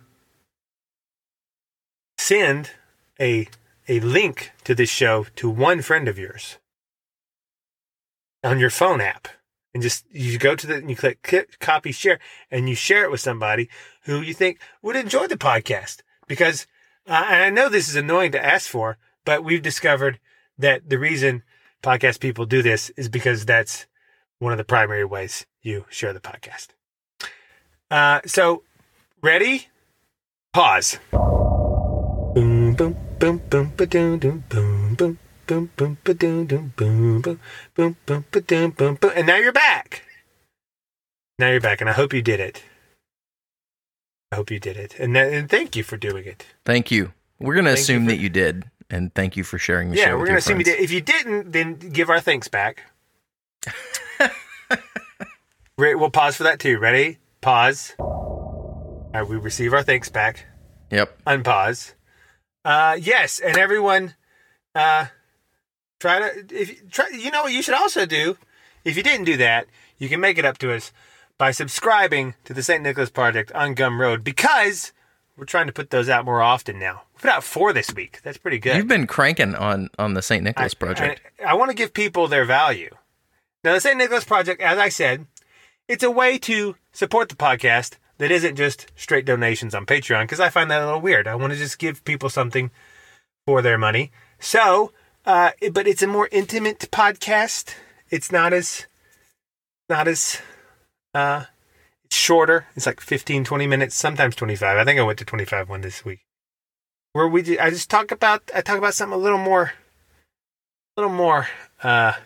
send a a link to this show to one friend of yours on your phone app. And just you go to the and you click, copy share and you share it with somebody who you think would enjoy the podcast. Because uh, and I know this is annoying to ask for but we've discovered that the reason podcast people do this is because that's one of the primary ways you share the podcast. Uh, so ready? Pause boom boom boom ba doom doom boom boom boom boom ba doom doom boom boom boom boom ba doom boom boom and now you're back now you're back and I hope you did it I hope you did it, and th- and thank you for doing it. Thank you. We're Thank you assume for- that you did, and thank you for sharing the yeah, show. Yeah, we're gonna your assume you friends. did. If you didn't, then give our thanks back. *laughs* We'll pause for that too. Ready? Pause. All right, we receive our thanks back. Yep. Unpause. Uh, yes, and everyone, uh, try to if try. You know what you should also do. If you didn't do that, you can make it up to us by subscribing to the St. Nicholas Project on Gumroad because we're trying to put those out more often now. We put out four this week. That's pretty good. You've been cranking on on the St. Nicholas project. I, I want to give people their value. Now, the St. Nicholas Project, as I said, it's a way to support the podcast that isn't just straight donations on Patreon because I find that a little weird. I want to just give people something for their money. So, uh, but it's a more intimate podcast. It's not as, not as, uh, it's shorter. It's like 15, 20 minutes, sometimes 25. I think I went to 25 one this week. Where we, I just talk about, I talk about something a little more, a little more, uh, a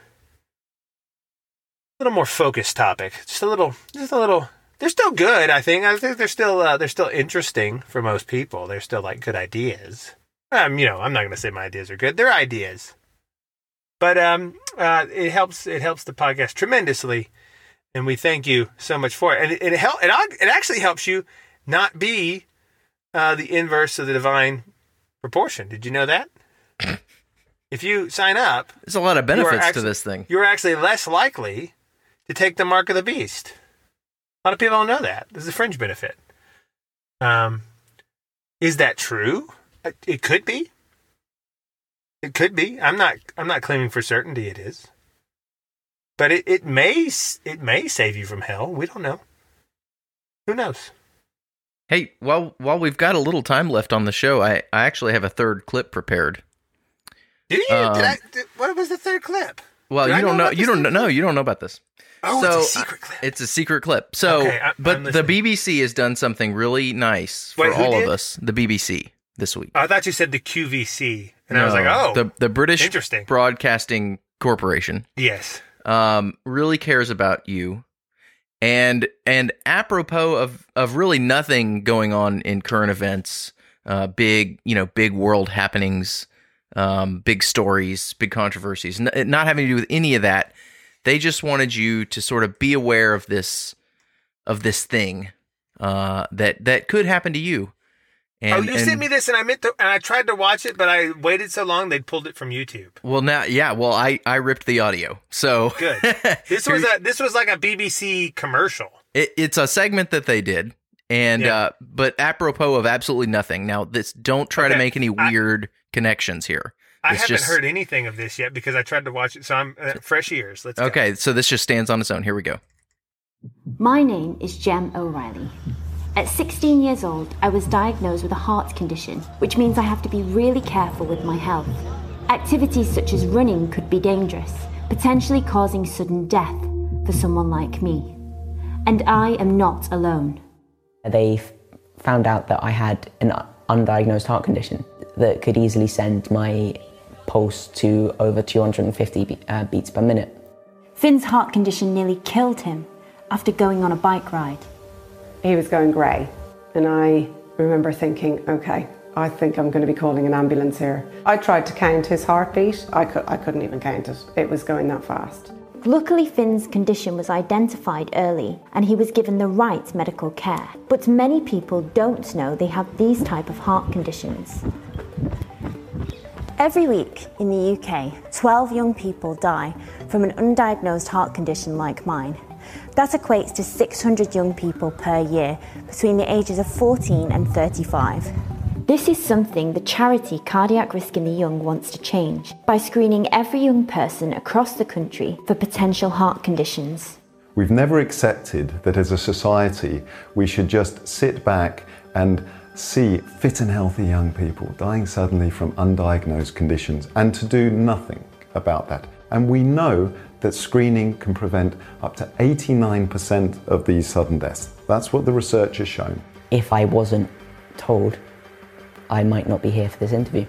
little more focused topic. Just a little, just a little. They're still good. I think. I think they're still, uh, they're still interesting for most people. They're still like good ideas. Um, you know, I'm not going to say my ideas are good. They're ideas, but um, uh, it helps. It helps the podcast tremendously, and we thank you so much for it. And it, it help. It, it actually helps you not be uh, the inverse of the divine proportion. Did you know that? if you sign up, There's a lot of benefits to this thing. You're actually less likely to take the mark of the beast. A lot of people don't know that. There's a fringe benefit. Um, is that true? It- could be. It could be. I'm not. I'm not claiming for certainty it is. But it, it may it may save you from hell. We don't know. Who knows? Hey, while while we've got a little time left on the show, I, I actually have a third clip prepared. Do you? Um, did I? Did, what was the third clip? Well, I you don't know. about you don't know. You don't know about this. Oh, so, it's a secret clip. It's a secret clip. So, Okay, I- but the. BBC has done something really nice for Wait, all did? of us. The BBC this week. I thought you said the QVC, and I was like, oh, the the British interesting. Broadcasting Corporation yes. um, really cares about you, and and apropos of of really nothing going on in current events, uh, big you know big world happenings, um, big stories, big controversies, n- not having to do with any of that. They just wanted you to sort of be aware of this of this thing uh, that that could happen to you. And, oh, you and- sent me this, and I meant to, and I tried to watch it, but I waited so long they pulled it from YouTube. Well, now, yeah. Well, I I ripped the audio, so Good. *laughs* This was a this was like a BBC commercial. It, it's a segment that they did, and Yeah. uh, but apropos of absolutely nothing. Now, this don't try to make any weird connections here. I This haven't just- heard anything of this yet because I tried to watch it, so I'm uh, fresh ears. Let's go. Okay, so this just stands on its own. Here we go. My name is Jem O'Reilly. At 16 years old, I was diagnosed with a heart condition, which means I have to be really careful with my health. Activities such as running could be dangerous, potentially causing sudden death for someone like me. And I am not alone. They found out that I had an undiagnosed heart condition that could easily send my pulse to over 250 be- uh, beats per minute. Finn's heart condition nearly killed him after going on a bike ride. He was going grey, and I remember thinking, okay, I think I'm going to be calling an ambulance here. I tried to count his heartbeat. I, cou- I couldn't even count it. It was going that fast. Luckily, Finn's condition was identified early and he was given the right medical care. But many people don't know they have these type of heart conditions. Every week in the UK, 12 young people die from an undiagnosed heart condition like mine. That equates to 600 young people per year between the ages of 14 and 35. This is something the charity Cardiac Risk in the Young wants to change by screening every young person across the country for potential heart conditions. We've never accepted that as a society we should just sit back and see fit and healthy young people dying suddenly from undiagnosed conditions and to do nothing about that. And we know that screening can prevent up to 89% of these sudden deaths. That's what the research has shown. If I wasn't told, I might not be here for this interview.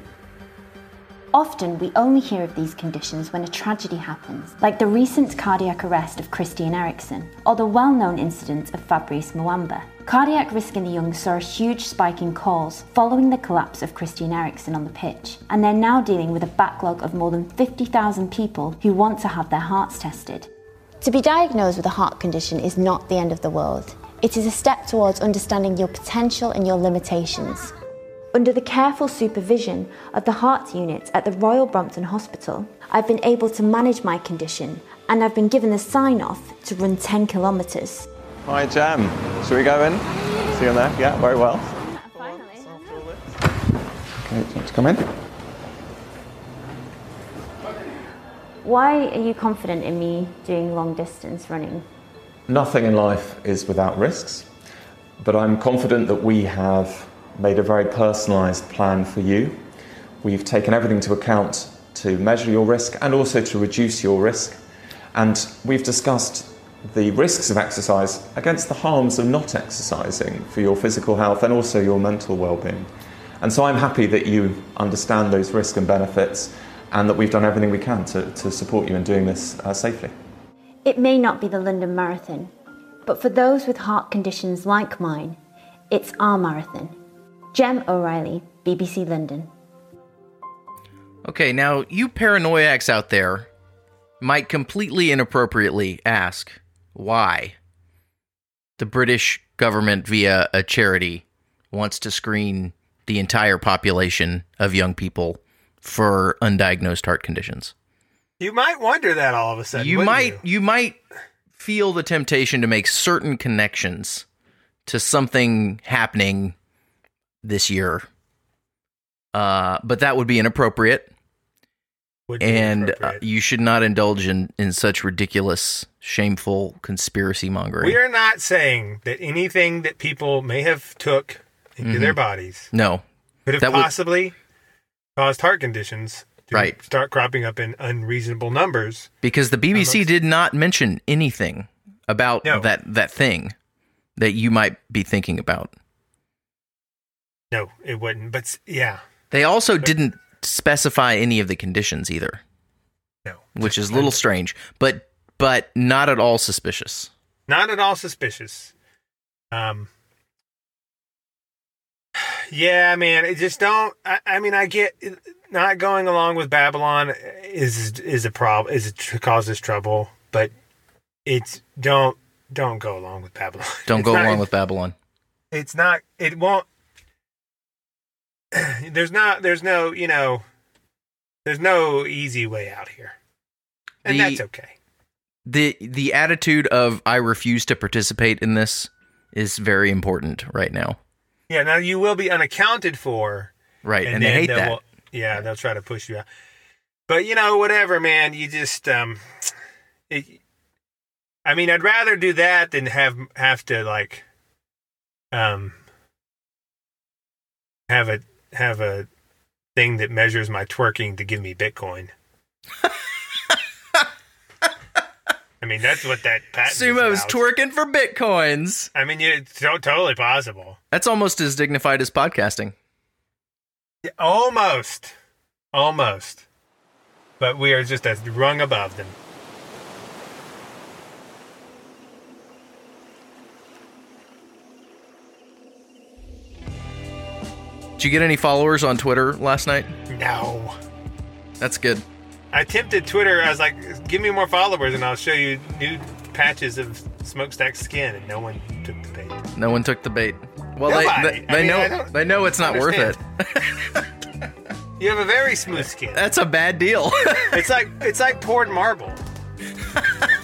Often we only hear of these conditions when a tragedy happens, like the recent cardiac arrest of Christian Eriksen or the well known incident of Fabrice Muamba. Cardiac risk in the young saw a huge spike in calls following the collapse of Christian Eriksen on the pitch, and they're now dealing with a backlog of more than 50,000 people who want to have their hearts tested. To be diagnosed with a heart condition is not the end of the world. It is a step towards understanding your potential and your limitations. Under the careful supervision of the heart unit at the Royal Brompton Hospital, I've been able to manage my condition and I've been given the sign off to run 10 kilometres. Hi, Jam. Shall we go in? See you on there? Yeah, very well. Okay, let's come in. Why are you confident in me doing long distance running? Nothing in life is without risks, but I'm confident that we have made a very personalised plan for you. We've taken everything into account to measure your risk and also to reduce your risk. And we've discussed the risks of exercise against the harms of not exercising for your physical health and also your mental well-being. And so I'm happy that you understand those risks and benefits and that we've done everything we can to, to support you in doing this uh, safely. It may not be the London Marathon, but for those with heart conditions like mine, it's our marathon. Jem O'Reilly, BBC London. Okay, now you paranoiacs out there might completely inappropriately ask why the British government, via a charity, wants to screen the entire population of young people for undiagnosed heart conditions. You might wonder that all of a sudden. You might you might feel the temptation to make certain connections to something happening this year. Uh, but that would be inappropriate. Would and Uh, you should not indulge in, in such ridiculous, shameful conspiracy mongering. We are not saying that anything that people may have took into Mhm. their bodies No. could have That would- possibly caused heart conditions to Right. start cropping up in unreasonable numbers. Because the BBC did not mention anything about No. that, that thing that you might be thinking about. No, it wouldn't. But yeah, They also didn't specify any of the conditions either. No. Which is a little strange, but but not at all suspicious. not at all suspicious. Um, *sighs* yeah, man, it just don't. I, I mean, I get not going along with Babylon is is a problem. Is it causes trouble, but it's don't don't go along with Babylon. Don't *laughs* It's go not- along with Babylon. It's not. It won't. *clears throat* There's not. There's no. You know. There's no easy way out here, and The- that's okay. The the attitude of I refuse to participate in this is very important right now. Yeah. Now you will be unaccounted for. Right, and, they hate that. yeah, they'll try to push you out. But you know, whatever, man. You just um, it, I mean, I'd rather do that than have have to like, um, have a have a thing that measures my twerking to give me Bitcoin. *laughs* I mean, that's what that patent is Sumo's twerking for bitcoins. I mean, it's to- totally possible. That's almost as dignified as podcasting. Almost. Almost. But we are just a rung above them. Did you get any followers on Twitter last night? No. That's good. I tempted Twitter. I was like, give me more followers and I'll show you new patches of smokestack skin. And no one took the bait. No one took the bait. Well, Nobody. they they, they mean, know they know it's not worth it. *laughs* You have a very smooth skin. That's a bad deal. it's like it's like poured marble. *laughs*